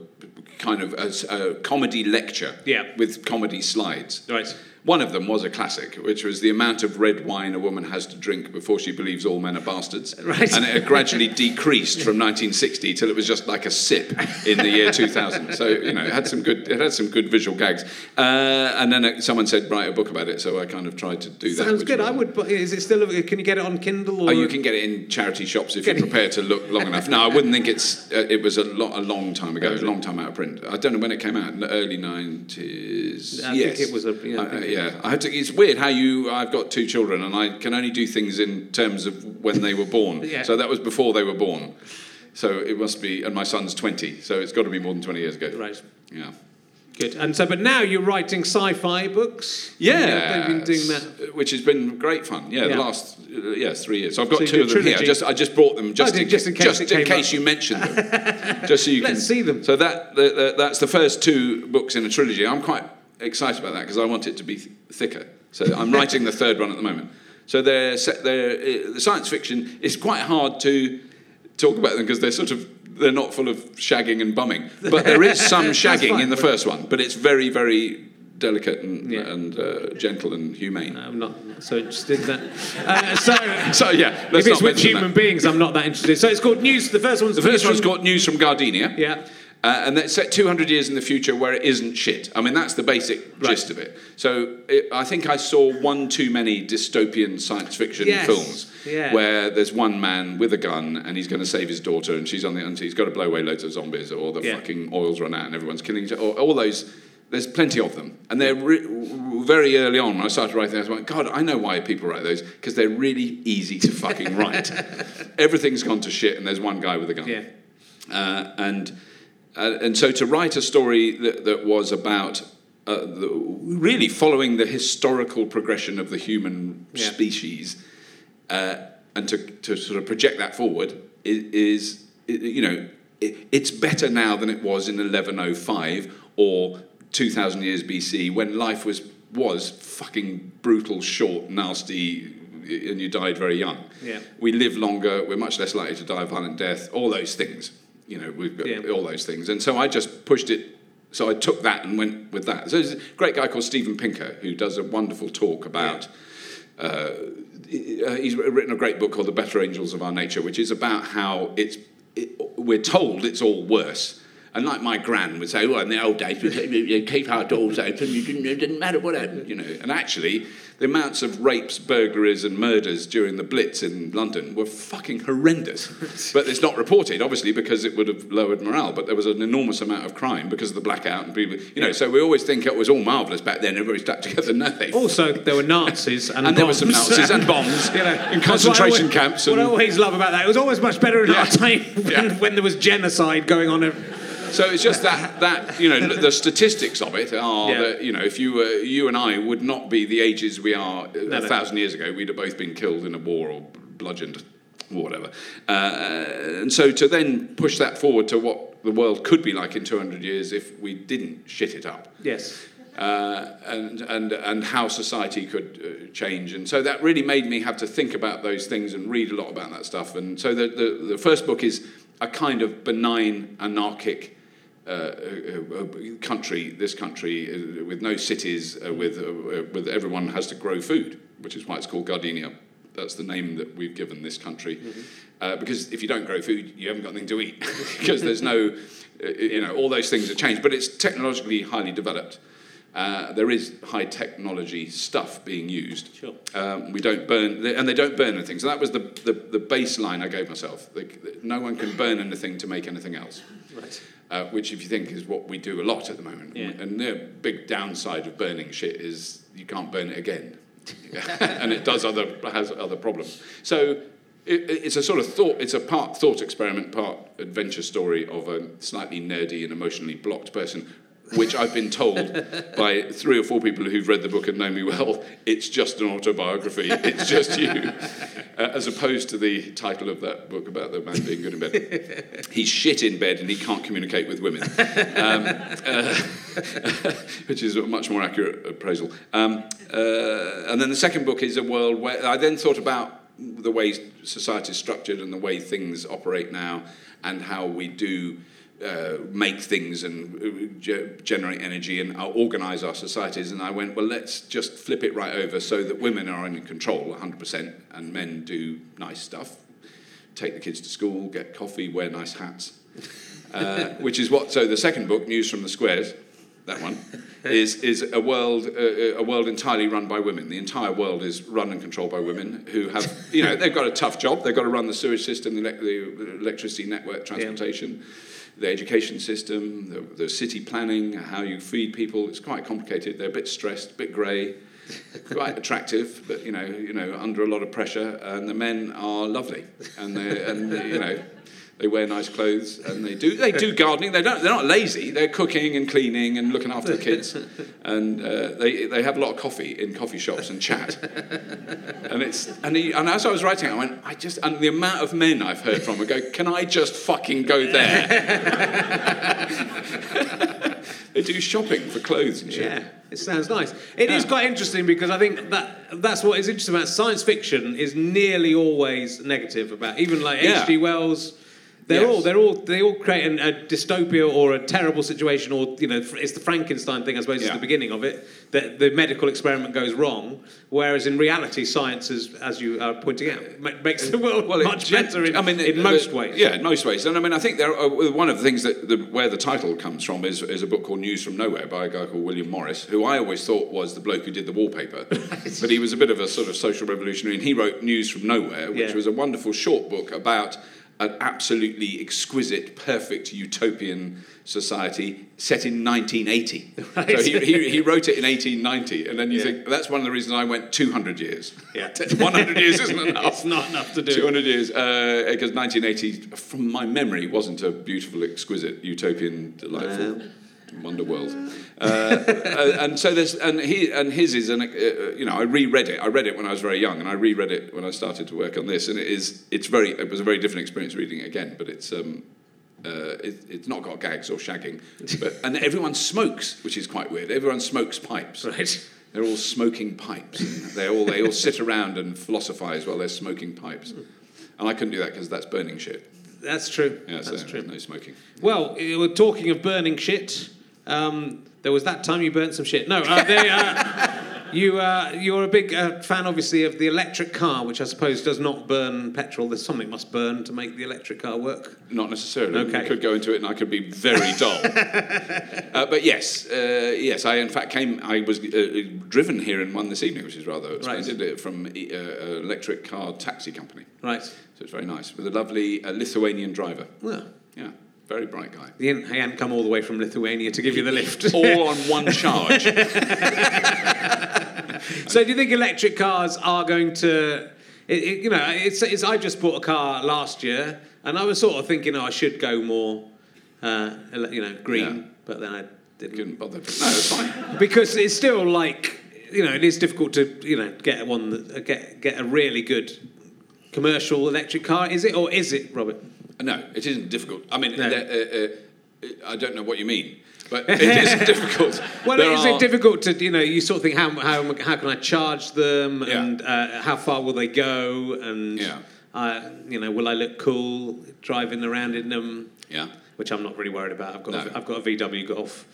kind of a comedy lecture. Yeah. With comedy slides. right. One of them was a classic, which was the amount of red wine a woman has to drink before she believes all men are bastards. *laughs* Right. And it gradually decreased from 1960 till it was just like a sip in the year 2000. So you know, it had some good, it had some good visual gags. Uh, and then uh, someone said write a book about it, so I kind of tried to do that. Sounds good. I would. Is it still. Can you get it on Kindle? Or Oh, you can get it in charity shops if you're prepared to look long enough. No, I wouldn't think it's. Uh, it was a, lo- a long time ago, a long time out of print. I don't know when it came out. In the early nineties. I yes. think it was a- yeah, I I- uh, it- yeah. I had to, it's weird how you. I've got two children, and I can only do things in terms of when they were born. *laughs* Yeah. So that was before they were born. So it must be, and my son's twenty, so it's got to be more than twenty years ago. Right. Yeah. Good. And so, but now you're writing sci-fi books. Yeah, been doing that. which has been great fun. Yeah, Yeah. the last uh, yeah three years. So I've got So two of them here. I just I just brought them just Oh, in, just in case just in case up. you mentioned them, *laughs* just so you Let's can see them. So that the, the, that's the first two books in a trilogy. I'm quite excited about that because I want it to be th- thicker. So I'm writing the third one at the moment. So they're they're uh, the science fiction. is quite hard to talk about them because they're sort of they're not full of shagging and bumming. But there is some *laughs* shagging fine, in the first one, but it's very very delicate and, Yeah. and uh, gentle and humane. I'm not so interested in that. Uh, so, *laughs* So yeah, let's if it's with human that. beings, I'm not that interested. So it's called News. The first one's The first one's from- got news from Gardenia. Yeah. Uh, and that's set 200 years in the future where it isn't shit. I mean, that's the basic Right. gist of it. So it, I think I saw one too many dystopian science fiction Yes. films Yeah. where there's one man with a gun and he's going to save his daughter and she's on the and he's got to blow away loads of zombies or the Yeah. fucking oil's run out and everyone's killing each other. Or, all those. There's plenty of them, and they're re- very early on. When I started writing, I was like, "God, I know why people write those because they're really easy to fucking write. *laughs* Everything's gone to shit, and there's one guy with a gun." Yeah. Uh, and uh, and so to write a story that, that was about uh, the, really following the historical progression of the human Yeah. species uh, and to, to sort of project that forward is, is you know it, it's better now than it was in 1105 or 2000 years BC when life was was fucking brutal, short, nasty, and you died very young. Yeah. We live longer. We're much less likely to die a violent death. All those things, you know, we've got Yeah. all those things. And so I just pushed it. So I took that and went with that. So there's a great guy called Steven Pinker who does a wonderful talk about. Uh, uh, he's written a great book called The Better Angels of Our Nature, which is about how it's it, we're told it's all worse. And like my gran would say, well, in the old days, we keep our doors open, didn't, it didn't matter what happened, you know. And actually, the amounts of rapes, burglaries, and murders during the Blitz in London were fucking horrendous. *laughs* but it's not reported, obviously, because it would have lowered morale. But there was an enormous amount of crime because of the blackout and people, you know. So we always think it was all marvellous back then, everybody stuck together. No, they Also, there were Nazis and, *laughs* And there were some. Nazis and bombs *laughs* you know, and that's what I concentration always- camps What I always love about that, it was always much better in Yeah. our time when, Yeah. when there was genocide going on. So it's just that that you know the statistics of it are Yeah. that you know if you were you and I would not be the ages we are a no. thousand years ago, we'd have both been killed in a war or bludgeoned or whatever. Uh, and so to then push that forward to what the world could be like in 200 years if we didn't shit it up. Yes. Uh, and, and, and how society could uh, change. And so that really made me have to think about those things and read a lot about that stuff. And so the, the, the first book is a kind of benign, anarchic uh, uh, uh, country, this country, uh, with no cities, uh, with, uh, with everyone has to grow food, which is why it's called Gardenia. That's the name that we've given this country. Uh, because if you don't grow food, you haven't got anything to eat. *laughs* because there's no, you know, all those things have changed. But it's technologically highly developed. Uh, there is high technology stuff being used. Sure. Um, we don't burn, and they don't burn anything. So that was the, the, the baseline I gave myself. The, no one can burn anything to make anything else. Right. Uh, which, if you think, is what we do a lot at the moment. Yeah. And the big downside of burning shit is you can't burn it again, *laughs* and it does other has other problems. So it, it's a sort of thought. It's a part thought experiment, part adventure story of a slightly nerdy and emotionally blocked person. Which I've been told by three or four people who've read the book and know me well, it's just an autobiography. It's just you, uh, as opposed to the title of that book about the man being good in bed. He's shit in bed and he can't communicate with women, um, uh, *laughs* which is a much more accurate appraisal. Um, uh, and then the second book is a world where I then thought about the way society is structured and the way things operate now, and how we do. Uh, make things and uh, ge- generate energy and uh, organize our societies. And I went, well, let's just flip it right over so that women are in control 100% and men do nice stuff. Take the kids to school, get coffee, wear nice hats. Uh, *laughs* which is what, so the second book, News from the Squares, that one, *laughs* is, is a, world, uh, a world entirely run by women. The entire world is run and controlled by women who have, you know, they've got a tough job. They've got to run the sewage system, the, elec- the electricity network, transportation the education system, the, the city planning, how you feed people. It's quite complicated. They're a bit stressed, a bit grey, *laughs* quite attractive, but you know, you know, under a lot of pressure. And the men are lovely, and they and you know. They wear nice clothes and they do they do gardening. They don't. They're not lazy. They're cooking and cleaning and looking after the kids, *laughs* and uh, they they have a lot of coffee in coffee shops and chat. And it's and, he, and as I was writing, it, I went, I just and the amount of men I've heard from, I go, can I just fucking go there? *laughs* they do shopping for clothes and shit. Yeah, it sounds nice. It is Yeah. quite interesting because I think that that's what is interesting about science fiction is nearly always negative about even like Yeah. H.G. Wells. They're Yes. all they're all they all create an, a dystopia or a terrible situation or you know it's the Frankenstein thing I suppose is the beginning of it that the medical experiment goes wrong whereas in reality science is as you are pointing out makes the world Well, much better in, I mean, in it- most ways. Yeah, in most ways. And I mean, I think there are, uh, one of the things that the, where the title comes from is, is a book called News from Nowhere by a guy called William Morris, who I always thought was the bloke who did the wallpaper, *laughs* but he was a bit of a sort of social revolutionary, and he wrote News from Nowhere, which Yeah. was a wonderful short book about an absolutely exquisite, perfect utopian society set in 1980. *laughs* Right. So he, he, he wrote it in 1890, and then you Yeah. think that's one of the reasons I went 200 years. Yeah. *laughs* 100 years isn't *laughs* enough. It's not enough to do. 200 years, uh, because 1980, from my memory, wasn't a beautiful, exquisite, utopian, delightful wonder world. Uh, *laughs* and so there's, and he, and his is, an, uh, you know, I reread it. I read it when I was very young, and I reread it when I started to work on this, and it is, it's very, it was a very different experience reading it again, but it's. Um, uh, it, it's not got gags or shagging, but and everyone smokes, which is quite weird. Everyone smokes pipes. Right. They're all smoking pipes. They all they all sit around and philosophize while they're smoking pipes. And I couldn't do that because that's burning shit. That's true. Yeah, so That's true. no smoking. Well, we're talking of burning shit. Um, there was that time you burnt some shit. No, uh, they, uh, you uh, you're a big uh, fan, obviously, of the electric car, which I suppose does not burn petrol. There's something must burn to make the electric car work. Not necessarily. Okay. I could go into it and I could be very *laughs* dull. uh, but yes, uh, yes. I in fact came. I was uh, driven here in one this evening, which is rather splendid. uh, From uh, an electric car taxi company. Right. So it's very nice with a lovely uh, Lithuanian driver. Well, Yeah, very bright guy. he hadn't, he hadn't come all the way from Lithuania to give you the lift. All on one charge. *laughs* so, do you think electric cars are going to? It, it, you know, it's, it's. I just bought a car last year, and I was sort of thinking, oh, I should go more, uh, you know, green, Yeah. but then I didn't. Couldn't bother. No, it's fine. because it's still like you know it is difficult to you know get one that get get a really good commercial electric car is it or is it Robert No, it isn't difficult. I mean, No. uh, uh, I don't know what you mean, but *laughs* it is difficult. well There is are- it difficult to you know you sort of think how how, how can I charge them and uh, how far will they go and Yeah. uh, you know will I look cool driving around in them Yeah. which I'm not really worried about I've got No. a, I've got a VW Golf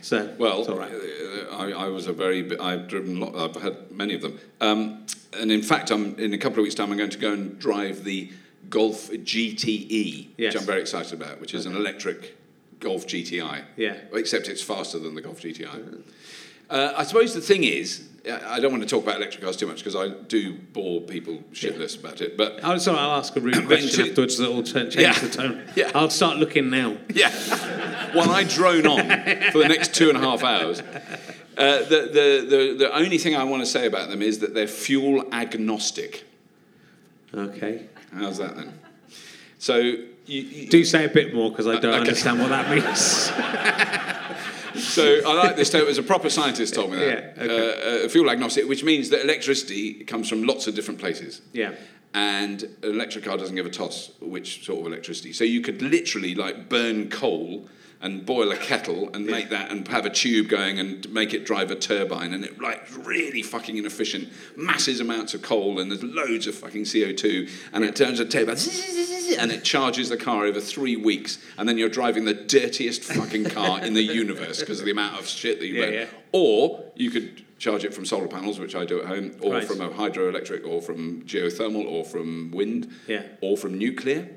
so Well, right uh, I, I was a very. I've driven. a lot, I've had many of them, um, and in fact, I'm in a couple of weeks' time. I'm going to go and drive the Golf GTE, Yes. which I'm very excited about, which is an electric Golf GTI. Yeah. Except it's faster than the Golf GTI. Uh, I suppose the thing is, I don't want to talk about electric cars too much because I do bore people shitless about it. But I'm sorry, I'll ask a rude *coughs* question into- afterwards that will change Yeah. the tone. *laughs* Yeah. I'll start looking now. yeah, while I drone on for the next two and a half hours, uh, the, the, the, the only thing I want to say about them is that they're fuel agnostic. Okay. How's that then? So you, you, Do say a bit more because I don't okay. understand what that means. *laughs* So I like this term. As a proper scientist told me that. Yeah, okay. uh, uh, fuel agnostic, which means that electricity comes from lots of different places. yeah. And an electric car doesn't give a toss which sort of electricity. So you could literally like burn coal and boil a kettle and make that and have a tube going and make it drive a turbine and it like really fucking inefficient, massive amounts of coal and there's loads of fucking CO2 and it turns a turbine *laughs* and it charges the car over three weeks and then you're driving the dirtiest fucking car in the *laughs* universe because of the amount of shit that you Yeah, burn. yeah. Or you could charge it from solar panels, which I do at home, or Right. from a hydroelectric, or from geothermal, or from wind, Yeah. or from nuclear.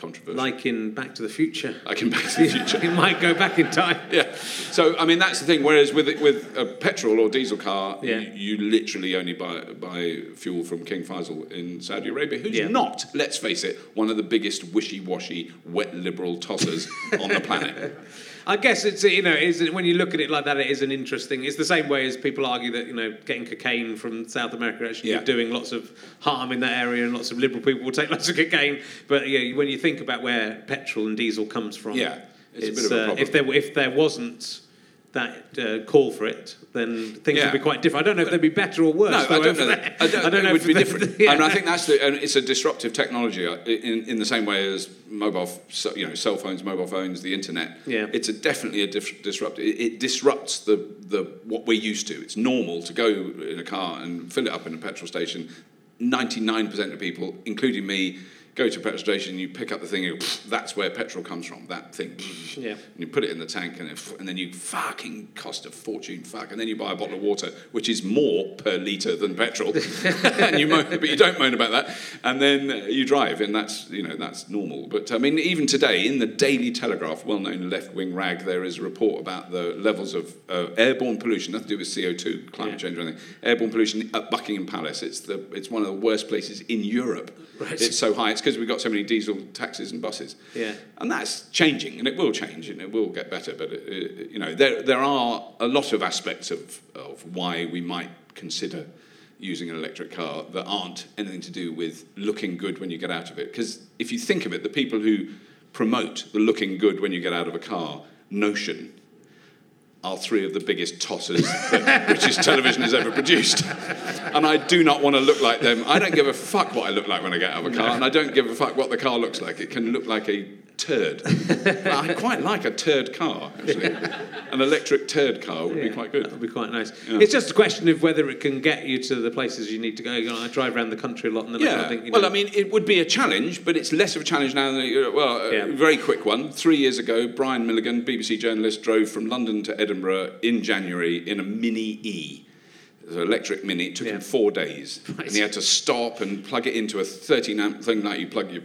Controversial. Like in Back to the Future. I can back to the *laughs* future. it might go back in time. *laughs* Yeah. So I mean that's the thing. Whereas with with a petrol or diesel car, Yeah. you, you literally only buy buy fuel from King Faisal in Saudi Arabia, who's Yeah. not, let's face it, one of the biggest wishy-washy, wet liberal tossers on the planet. *laughs* I guess it's you know is when you look at it like that, it is an interesting. It's the same way as people argue that you know getting cocaine from South America actually Yeah. doing lots of harm in that area, and lots of liberal people will take *laughs* lots of cocaine. But yeah, when you think about where petrol and diesel comes from, Yeah, it's a bit of a uh, problem. if there if there wasn't that uh, call for it, then things Yeah. would be quite different. I don't know if they'd be better or worse. No, I don't know. That. I don't, *laughs* it know would be different. *laughs* yeah. And I think that's the, and it's a disruptive technology uh, in, in the same way as mobile, you know, cell phones, mobile phones, the internet. Yeah. It's a definitely a dif- disrupt. It, it disrupts the, the what we're used to. It's normal to go in a car and fill it up in a petrol station. Ninety-nine percent of people, including me. Go to a petrol station, you pick up the thing, go, that's where petrol comes from, that thing. Yeah. And you put it in the tank, and, it, and then you fucking cost a fortune, fuck. And then you buy a bottle of water, which is more per litre than petrol. *laughs* and you moan, but you don't moan about that. And then you drive, and that's, you know, that's normal. But I mean, even today, in the Daily Telegraph, well known left wing rag, there is a report about the levels of uh, airborne pollution, nothing to do with CO2, climate Yeah. change or anything. Airborne pollution at Buckingham Palace. It's, the, it's one of the worst places in Europe. Right. It's so high. Because we've got so many diesel taxis and buses. Yeah. And that's changing, and it will change, and it will get better. But it, it- you know, there there are a lot of aspects of of why we might consider using an electric car that aren't anything to do with looking good when you get out of it. Because if you think of it, the people who promote the looking good when you get out of a car notion are three of the biggest tossers that *laughs* British television has ever produced. And I do not want to look like them. I don't give a fuck what I look like when I get out of a car, and I don't give a fuck what the car looks like. It can look like a turd. I quite like a turd car, actually. *laughs* An electric turd car would be Yeah, quite That good. would be quite nice. Yeah. It's just a question of whether it can get you to the places you need to go. You know, I drive around the country a lot, and then I Yeah. of think, you know, well, I mean, it would be a challenge, but it's less of a challenge now than it, well. A Yeah. very quick one. Three years ago, Brian Milligan, BBC journalist, drove from London to Edinburgh in January in a Mini E. An electric Mini. It took Yeah. him four days, *laughs* Right. and he had to stop and plug it into a 13 amp thing like you plug your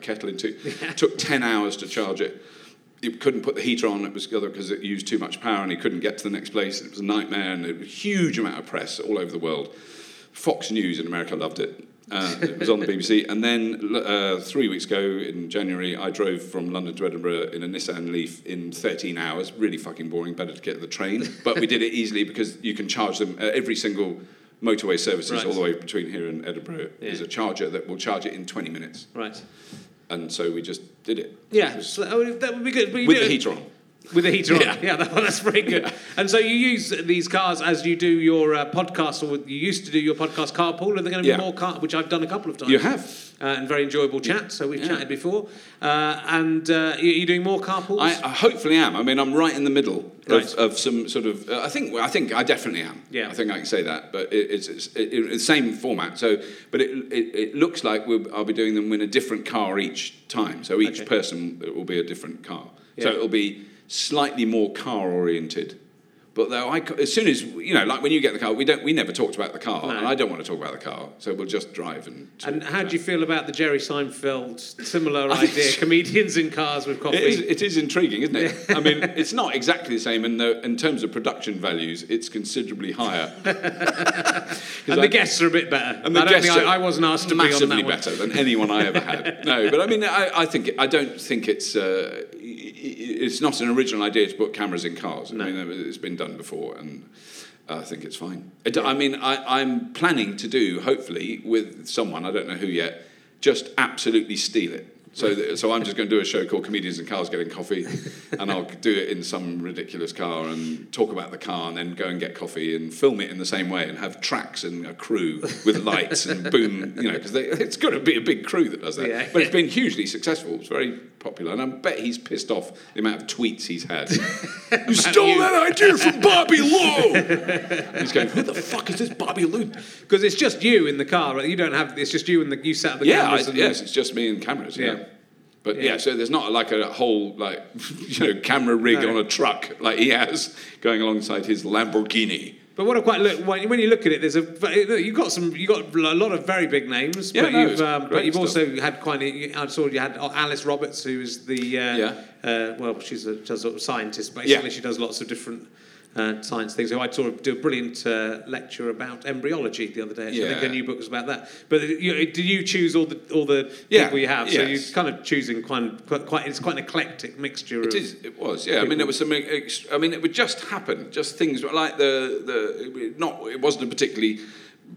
kettle into. *laughs* It took 10 hours to charge it. He couldn't put the heater on. It was because it used too much power, and he couldn't get to the next place. It was a nightmare, and a huge amount of press all over the world. Fox News in America loved it. Uh, it was on the BBC. And then uh, three weeks ago in January, I drove from London to Edinburgh in a Nissan Leaf in 13 hours. Really fucking boring. Better to get the train. But we did it easily because you can charge them every single motorway services Right. all the way between here and Edinburgh. There's Yeah. a charger that will charge it in 20 minutes. right. And so we just did it. Yeah, so that would- that would be good. With the heater on. With the heater Yeah. on. Yeah, that, that's very good. And so you use these cars as you do your uh, podcast, or you used to do your podcast carpool. Are there going to be Yeah. more car, which I've done a couple of times? You have. Uh, and very enjoyable chat. So we've Yeah. chatted before. Uh, and uh, you, you doing more carpools? I, I hopefully am. I mean, I'm right in the middle Right. of, of some sort of. Uh, I think. I think I definitely am. Yeah. I think I can say that. But it, it's, it's it, the same format. So, but it, it, it looks like we'll, I'll be doing them in a different car each time. So each Okay. person it will be a different car. So it'll be slightly more car oriented, But though I, as soon as you know, like when you get the car, we don't, we never talked about the car, and I don't want to talk about the car, so we'll just drive and. And how do you feel about the Jerry Seinfeld similar *laughs* idea? Comedians in cars with coffee. It is, it is intriguing, isn't it? I mean, it's not exactly the same in, the, in terms of production values. It's considerably higher. *laughs* and the guests are a bit better. And the I don't guests think I, are I wasn't asked to be on massively that one. better than anyone I ever had. No, but I mean, I, I think it, I don't think it's uh, i- i- it's not an original idea to put cameras in cars. I mean, it's been done before, and I think it's fine. It, I mean, I, I'm planning to do hopefully with someone I don't know who yet, just absolutely steal it. So, so I'm just going to do a show called Comedians in Cars Getting Coffee, *laughs* and I'll do it in some ridiculous car and talk about the car, and then go and get coffee and film it in the same way, and have tracks and a crew with *laughs* lights and boom, you know, because it's got to be a big crew that does that. Yeah. But it's been hugely successful. It's very popular, and I bet he's pissed off the amount of tweets he's had. *laughs* you stole that idea from Bobby Llew. he's going, who the fuck is this Bobby Llew? Because it's just you in the car. Right? You don't have. It's just you and the you sat at the Yeah, I, cameras. and yes, it's just me and cameras. Yeah. Yeah. But yeah. Yeah. so there's not like a whole like *laughs* you know camera rig No. on a truck like he has going alongside his Lamborghini. But what I quite look when when you look at it, there's a you've got some you've got a lot of very big names. Yeah, but no, you've um, but you've stuff. also had quite. A, I saw you had Alice Roberts, who is the uh, Yeah. uh, well, she's a, she's a sort of scientist. Basically, Yeah. she does lots of different. Uh, science things. So I saw her do a brilliant uh, lecture about embryology the other day. Actually. I think Yeah. her new book was about that. But you, do you choose all the all the Yeah, people you have? So you're kind of choosing quite, quite quite it's quite an eclectic mixture. It of, is. It was. Yeah. I mean, it was I mean, it would just happen. Just things like the the not. It wasn't a particularly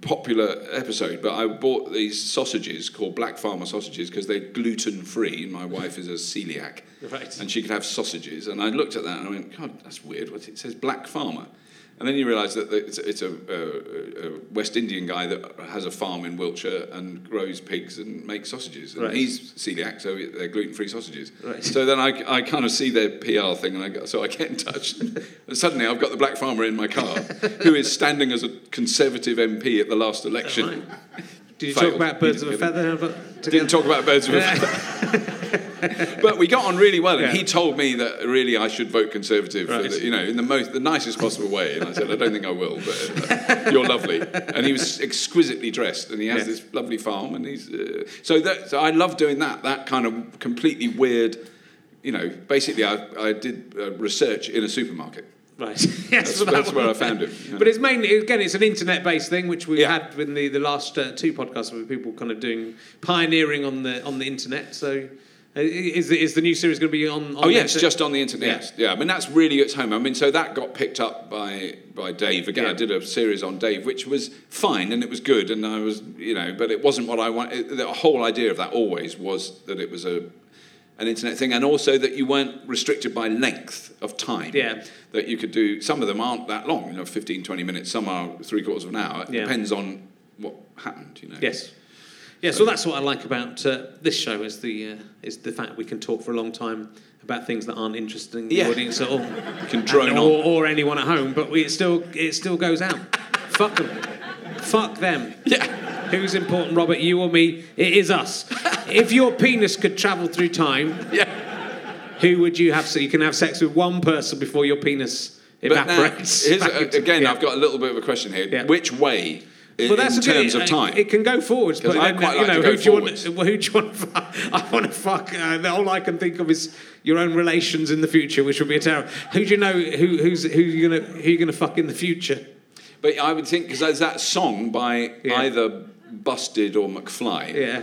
popular episode, but I bought these sausages called Black Farmer sausages because they're gluten free. My wife is a celiac, Right. and she could have sausages. And I looked at that and I went, God, that's weird. What it says Black Farmer. And then you realise that it's, it's a, a, a West Indian guy that has a farm in Wiltshire and grows pigs and makes sausages. And Right. he's celiac, so they're gluten-free sausages. Right. So then I, I kind of see their PR thing, and I so I get in touch. *laughs* and suddenly I've got the black farmer in my car, who is standing as a Conservative MP at the last election. Oh, *laughs* Did you Failed. talk about birds of a feather? But Didn't talk about birds of a feather. but we got on really well, and Yeah. he told me that really I should vote Conservative, Right. the, you know, in the most, the nicest possible way. And I said, I don't think I will, but uh, you're lovely. And he was exquisitely dressed, and he has this lovely farm, and he's uh, so that so I love doing that. That kind of completely weird, you know. Basically, I, I did uh, research in a supermarket. Right. *laughs* yes, That's, so that that's where I found it. yeah. But it's mainly again, it's an internet-based thing, which we've Yeah. had in the, the last uh, two podcasts with people kind of doing pioneering on the on the internet. So, uh, is the, is the new series going to be on? on Oh yes, internet? just on the internet. Yeah. Yes, yeah. I mean that's really its home. I mean, so that got picked up by by Dave again. I did a series on Dave, which was fine and it was good, and I was you know, but it wasn't what I wanted. The whole idea of that always was that it was a an internet thing, and also that you weren't restricted by length of time. Yeah. That you could do. Some of them aren't that long. You know, 15, 20 minutes. Some are three quarters of an hour. It Yeah. depends on what happened. You know. Yes. Yeah, so that's what I like about uh, this show is the uh, is the fact we can talk for a long time about things that aren't interesting to Yeah. the audience at all, You can drone or, on. or anyone at home. But we, it still it still goes out. Fuck them. Fuck them. Yeah. Who's important, Robert? You or me? It is us. *laughs* if your penis could travel through time, Yeah. who would you have? So you can have sex with one person before your penis now, evaporates. a- again, yeah. I've got a little bit of a question here. Yeah. Which way, in, Well, that's in good- terms it- of time? It can go forwards, but then, quite you like know, to go who do you want? Who do you want to fuck? *laughs* I want to fuck. Uh, all I can think of is your own relations in the future, which would be a terror. Who do you know? Who, who's who you gonna who you gonna fuck in the future? But I would think because there's that song by Yeah. either Busted or McFly, Yeah,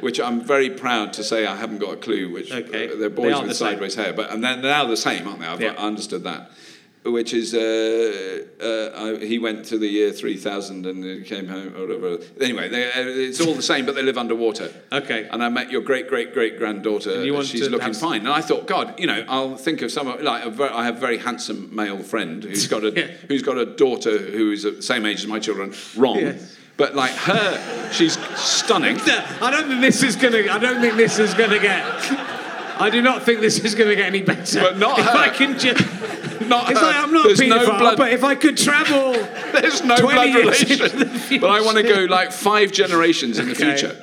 which I'm very proud to say I haven't got a clue. Which Okay. uh, they're boys are with the same. sideways hair, but and they're now the same, aren't they? I've Yeah. Understood that. Which is uh, uh, I, he went to the year 3000 and he came home or whatever. Anyway, they, uh, it's all the same, but they live underwater. Okay. And I met your great great great granddaughter. And she's looking fine. And I thought, God, you know, I'll think of someone like a ver- I have a very handsome male friend who's got a *laughs* Yeah. who's got a daughter who is the same age as my children. Wrong. Yes. But like her, she's stunning. I don't think this is gonna. I don't think this is gonna get. I do not think this is going to get any better. But not if her. I can just. Not It's her. like I'm not There's a no blood. but if I could travel, *laughs* There's no blood relation. But I want to go like five generations in the Okay. future.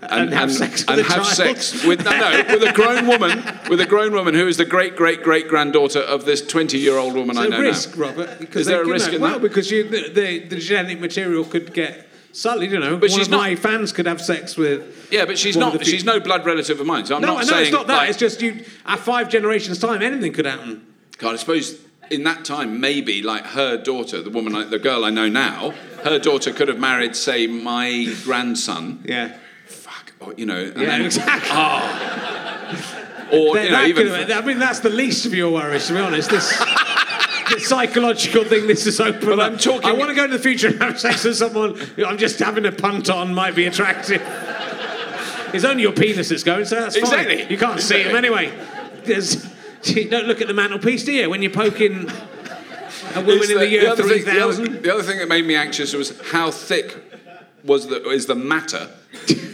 And have sex with and a have child. sex with no, no with a grown woman with a grown woman who is the great great great granddaughter of this twenty year old woman I know risk, now. Robert. Because Is there a risk in well, that? because you, the, the, the genetic material could get slightly, you know. But she's not- my fans could have sex with. Yeah, but she's not. She's no blood relative of mine. So I'm No, not know saying it's not that. like, it's just you. At five generations' time, anything could happen. God, I suppose in that time, maybe like her daughter, the woman, I, the girl I know now, her daughter could have married, say, my grandson. Yeah. Or, you know. Yeah, then- exactly. Ah. Or That- you know, even. could I mean, that's the least of your worries, to be honest. This, *laughs* the psychological thing this is open. But. I'm talking- I want to go into the future and have sex with someone who I'm just having a punt on might be attractive. It's only your penis that's going, so that's Exactly. fine. You can't see him anyway. There's, you don't look at the mantelpiece, do you? When you're poking a woman in the year other thing- the 3000. The other thing that made me anxious was how thick was the is the matter,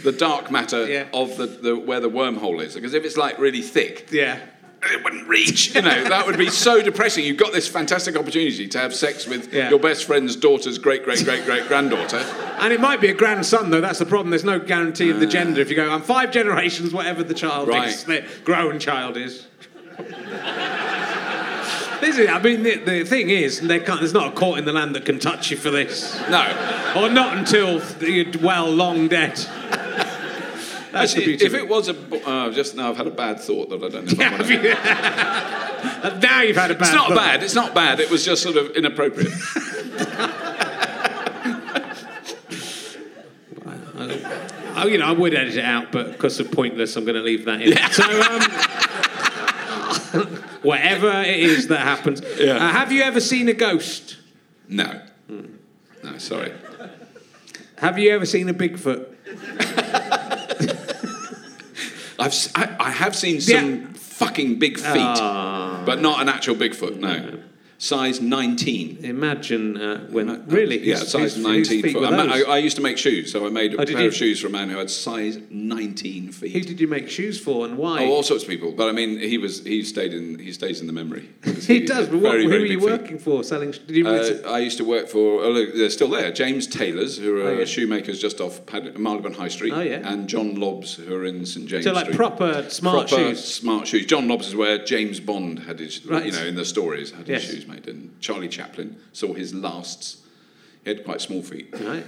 the dark matter Yeah. of the, the where the wormhole is. Because if it's like really thick, Yeah. it wouldn't reach. You know, that would be so depressing. You've got this fantastic opportunity to have sex with Yeah. your best friend's daughter's great great great great granddaughter. And it might be a grandson, though. That's the problem. There's no guarantee of the ah. gender. If you go, I'm five generations, whatever the child Right. is, the *laughs* grown child is. This is, I mean, the, the thing is, there's not a court in the land that can touch you for this. No, Or not until you're well long dead. That's the Actually, beauty. if it was a oh, just now, I've had a bad thought that I don't know. If I want to. you- *laughs* now you've had a bad It's not thought. bad. It's not bad. It was just sort of inappropriate. *laughs* Oh, you know, I would edit it out, but because of pointless, I'm going to leave that in. *laughs* So, um, whatever it is that happens. *laughs* Yeah. Uh, have you ever seen a ghost? No, no, sorry. Have you ever seen a Bigfoot? *laughs* I've I, I have seen some Yeah. fucking big feet, Ah. but not an actual Bigfoot. No, size 19. Imagine uh, when really, Yeah, size whose- 19 whose feet foot. were I? I, used to make shoes, so I made a Oh, pair you? of shoes for a man who had size 19 feet. Who did you make shoes for, and why? Oh, all sorts of people, but I mean, he was he stayed in he stays in the memory. *laughs* he does. But what, Very, who were you big feet. working for? Selling? Did you? Uh, I used to work for, oh, look, they're still there, James Taylors, who are Oh, yeah. shoemakers just off Pad- Marylebone High Street, Oh, yeah. and John Lobbs, who are in St James so like Street. proper smart Proper shoes. smart shoes. John Lobbs is where James Bond had his, Right. you know, in the stories, had his Yes. shoes made, and Charlie Chaplin saw his lasts. He had quite small feet. Right.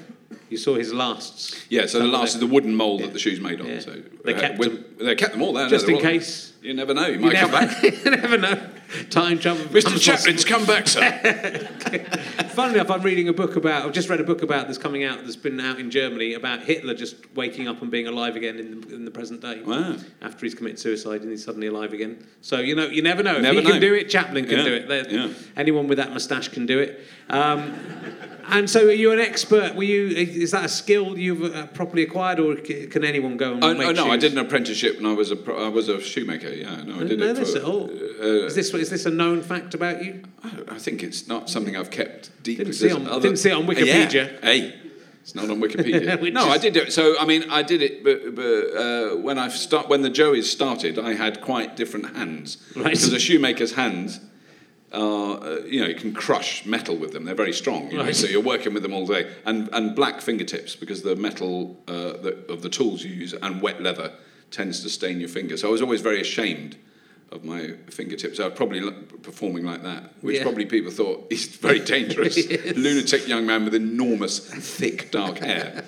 You saw his lasts. Yeah, so the last is the wooden mould that the shoes made on. Yeah. So They uh, kept when- They kept them all there. Just they're in all- case. You never know. You You might never, come back. *laughs* you never know. Time travel. Mr. Chaplin's come back, sir. *laughs* Funnily enough, I'm reading a book about. I've just read a book about that's coming out. That's been out in Germany about Hitler just waking up and being alive again in the, in the present day. Wow. After he's committed suicide and he's suddenly alive again. So you know, you never know. Never if he know. can do it, Chaplin can Yeah, do it. Yeah. Anyone with that moustache can do it. Um, and so, are you an expert? Were you? Is that a skill you've uh, properly acquired, or c- can anyone go and Oh, make oh, no, I did an apprenticeship and I was a pro- I was a shoemaker. Yeah, no, I did know it this for. at all. uh, is this is this a known fact about you? I think it's not something I've kept deep. Didn't see on- didn't see it on Yeah. Wikipedia. Hey, it's not on Wikipedia. *laughs* No, is- I did it. So I mean, I did it, but, but uh, when I start when the Joeys started, I had quite different hands Right. because a shoemaker's hands. Are, uh, you know, you can crush metal with them. They're very strong. You know, Right. so you're working with them all day, and and black fingertips because the metal uh, the, of the tools you use and wet leather tends to stain your fingers. So I was always very ashamed of my fingertips. I was probably performing like that, which Yeah. probably people thought is very dangerous, *laughs* lunatic young man with enormous, thick, dark hair.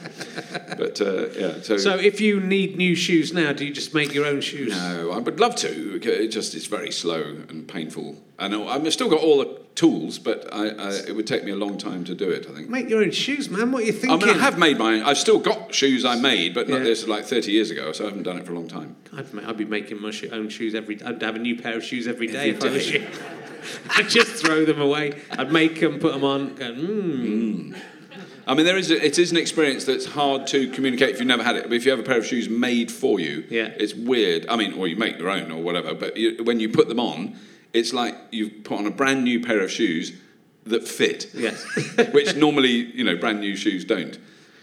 But uh, yeah, so, So, if you need new shoes now, do you just make your own shoes? no, I would love to. It just it's very slow and painful. I know I've still got all the tools, but I, I, it would take me a long time to do it. I think. Make your own shoes, man. What are you I mean, I have made my. I've still got shoes I made, but not, Yeah. this is like 30 years ago, so I haven't done it for a long time. I'd, I'd be making my own shoes every. I'd have a new pair of shoes every day Every if I was you. *laughs* I'd just throw them away. I'd make them, put them on. Go, mm. I mean, there is a, it is an experience that's hard to communicate if you've never had it. But if you have a pair of shoes made for you, Yeah. it's weird. I mean, or you make your own or whatever. But you, when you put them on, it's like you've put on a brand new pair of shoes that fit, Yes. *laughs* which normally you know brand new shoes don't.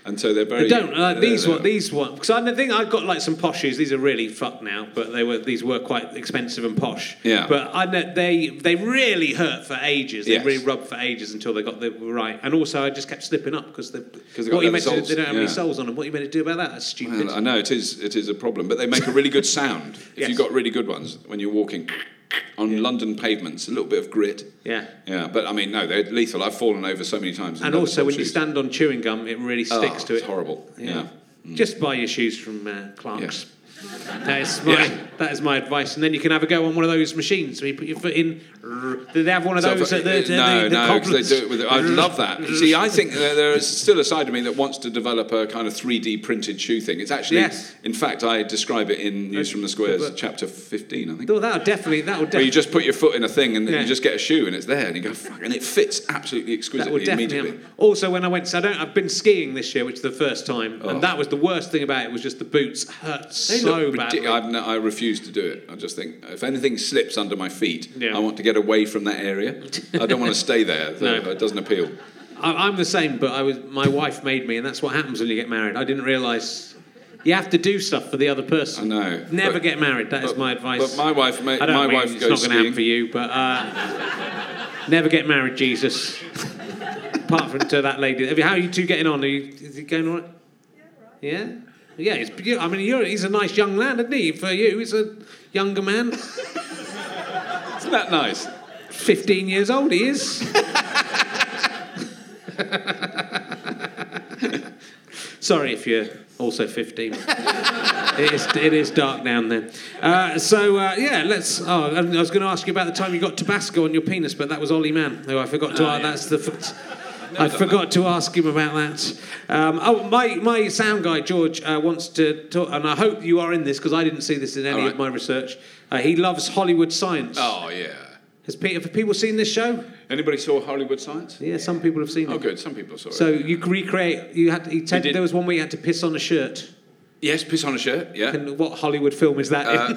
and so they're very. They don't. Uh, these one, these one. Because I think I've got like some posh shoes. These are really fucked now, but they were these were quite expensive and posh. Yeah. But I know they they really hurt for ages. They Yes. really rubbed for ages until they got the right. And also, I just kept slipping up because they. 'Cause they've got what you meant to soles, they don't have any yeah. soles on them. What are you meant to do about that? That's stupid. Well, I know it is. It is a problem, but they make a really good sound. *laughs* If Yes. you've got really good ones when you're walking on London pavements, a little bit of grit. yeah. Yeah, but I mean, no, they're lethal. I've fallen over so many times. And also, when you stand on chewing gum, it really Oh, sticks to it. it's horrible. Yeah. Just buy your shoes from uh, Clark's. Yeah. That is my Yeah. that is my advice, and then you can have a go on one of those machines where you put your foot in. Do they have one of those if- at the, the, no, the, no, because they do it with. I'd love that. *laughs* See, I think there is still a side of me that wants to develop a kind of 3D printed shoe thing. It's actually, Yes. in fact, I describe it in News from the Squares, chapter 15, I think. Oh, that'll definitely that would Where you just put your foot in a thing and Yeah. you just get a shoe and it's there and you go, fuck, and it fits absolutely that exquisitely immediately. Happen. Also, when I went, so I don't. I've been skiing this year, which is the first time, Oh. and that was the worst thing about it. Was just the boots hurt They so badly. I've no, I refuse to do it. I just think if anything slips under my feet, Yeah. I want to get away from that area. I don't want to stay there. so *laughs* No. It doesn't appeal. I, I'm the same, but I was my wife made me, and that's what happens when you get married. I didn't realise you have to do stuff for the other person. I know. Never But- get married. That is But- my advice. But my wife, ma- I don't my mean wife it's goes not going to happen skiing. for you, but uh, never get married, Jesus. Apart from to that lady, how are you two getting on? Are you, is it going all right? Yeah, yeah. It's, beau- I mean, you're, he's a nice young lad, isn't he? For you, he's a younger man. *laughs* Isn't that nice? 15 years old, he is. *laughs* Sorry if you're also 15. *laughs* it, is, it is dark down there. Uh, so, uh, yeah, let's. Oh, I was going to ask you about the time you got Tabasco on your penis, but that was Ollie Mann, who I forgot to Oh, ask. yeah. That's the. I forgot to ask him about that. Um, oh, my, my sound guy, George, uh, wants to talk, and I hope you are in this because I didn't see this in any All of my research. Uh, he loves Hollywood science. Oh yeah. Has Pe- have people seen this show? Anybody saw Hollywood Science? Yeah, some people have seen Oh, it. Oh, good. Some people saw it. So you can recreate. You had. To, said did. there was one where you had to piss on a shirt. yes, piss on a shirt. Yeah. And what Hollywood film is that? in?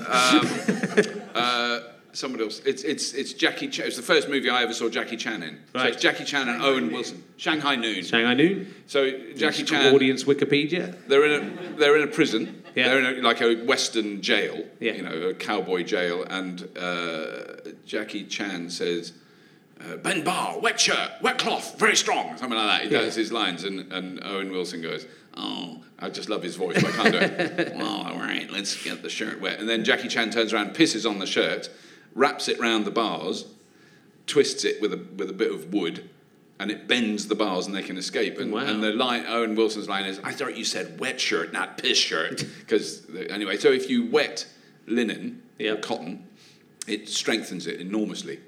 *laughs* uh, somebody else. It's it's it's Jackie. Chan. It's the first movie I ever saw Jackie Chan in. So Right. it's Jackie Chan and Owen Wilson. Shanghai Noon. Shanghai Noon. So Jackie Chan. Audience Wikipedia. They're in a they're in a prison. Yeah. They're in a, like a Western jail. Yeah. You know, a cowboy jail, and uh, Jackie Chan says. Uh, ben Bar, wet shirt, wet cloth, very strong, something like that. He Yeah. does his lines, and, and Owen Wilson goes, "Oh, I just love his voice, I can't do it." *laughs* well, all right, let's get the shirt wet. And then Jackie Chan turns around, pisses on the shirt, wraps it round the bars, twists it with a with a bit of wood, and it bends the bars, and they can escape. And, Wow. and the line, Owen Wilson's line is, "I thought you said wet shirt, not piss shirt." *laughs* Because anyway, so if you wet linen Yeah. or cotton, it strengthens it enormously.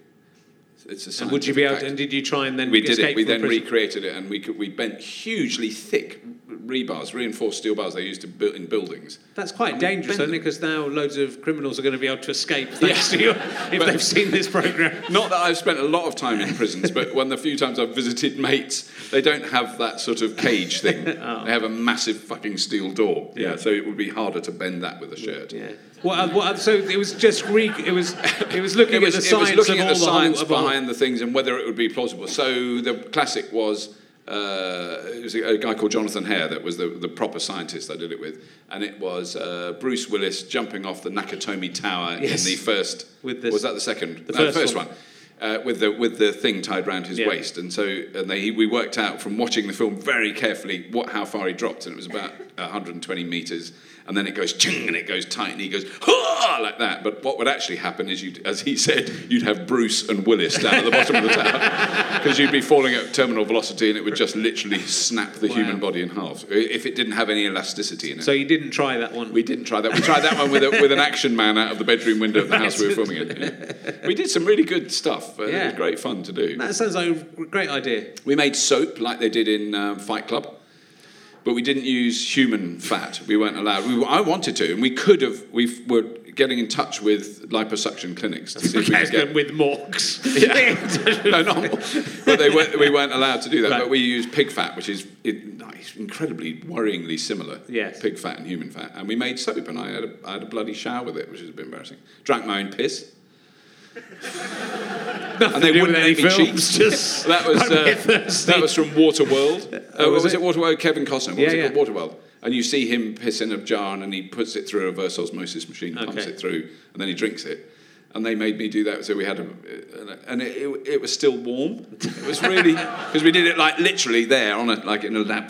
It's a And would you be able? To, and did you try and then We did it. We then prison? recreated it, and we could, we bent hugely thick rebars, reinforced steel bars they used to build in buildings. That's quite And we dangerous, isn't it? Because now loads of criminals are going to be able to escape thanks Yeah. to you *laughs* if But- they've seen this program. *laughs* Not that I've spent a lot of time in prisons, but when the few times I've visited mates, they don't have that sort of cage thing. *laughs* Oh. They have a massive fucking steel door. Yeah. so it would be harder to bend that with a shirt. Yeah. What, what, so it was just re, it was it was looking It was, at the it was science looking at the science the whole, behind the things and whether it would be plausible. So the classic was uh, it was a, a guy called Jonathan Hare that was the, the proper scientist I did it with, and it was uh, Bruce Willis jumping off the Nakatomi Tower Yes. in the first. With this- was that the second? the No, first one. one. Uh, with the with the thing tied around his Yeah. waist, and so and they, we worked out from watching the film very carefully what how far he dropped, and it was about 120 meters, and then it goes ching, and it goes tight, and he goes "Hurrah!" like that. But what would actually happen is, you, as he said, you'd have Bruce and Willis down at the bottom of the tower *laughs* because you'd be falling at terminal velocity, and it would just literally snap the Wow. human body in half if it didn't have any elasticity in it. So you didn't try that one. We didn't try that. We tried that one with, a, with an action man out of the bedroom window of the house we were filming it. Yeah. We did some really good stuff. Uh, It Yeah. was great fun to do. that sounds like a great idea. We made soap like they did in um, Fight Club, but we didn't use human fat. We weren't allowed. We, I wanted to, and we could have. We were getting in touch with liposuction clinics to see if we could get. with morks. *laughs* no, not but they weren't, we weren't allowed to do that. Right. But we used pig fat, which is incredibly worryingly similar. Yes. Pig fat and human fat. And we made soap, and I had, a, I had a bloody shower with it, which is a bit embarrassing. Drank my own piss. And they wouldn't let me just that was *laughs* bit uh, that was from Waterworld. *laughs* Uh, Oh, was was, it? Waterworld? Kevin Costner. What Yeah, was it yeah. called? Waterworld. And you see him piss in a jar, and he puts it through a reverse osmosis machine, pumps Okay. it through, and then he drinks it. And they made me do that, so we had a, and it, it, it was still warm. It was really *laughs* because we did it like literally there on a like in a lab,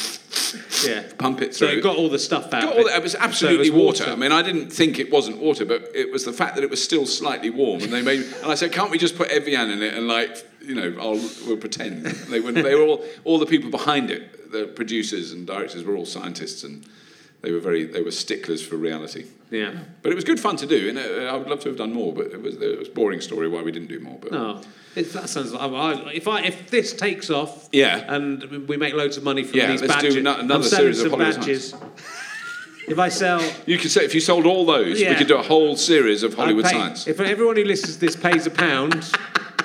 Yeah. pump it through. So it got all the stuff out. Got all it. it was So absolutely was water. I mean, I didn't think it wasn't water, but it was the fact that it was still slightly warm. And they made, and I said, "Can't we just put Evian in it and like, you know, I'll we'll pretend." They were, they were all all the people behind it, the producers and directors were all scientists, and they were very they were sticklers for reality. Yeah. But it was good fun to do, and uh, I would love to have done more. But it was it was a boring story why we didn't do more. But Oh, it, that sounds like I, if I if this takes off, Yeah. and we make loads of money from Yeah, these let's do badges, ano- another I'm series of Hollywood badges. If I sell, *laughs* you could say if you sold all those, we could do a whole series of Hollywood pay- science. If everyone who listens to this pays a pound,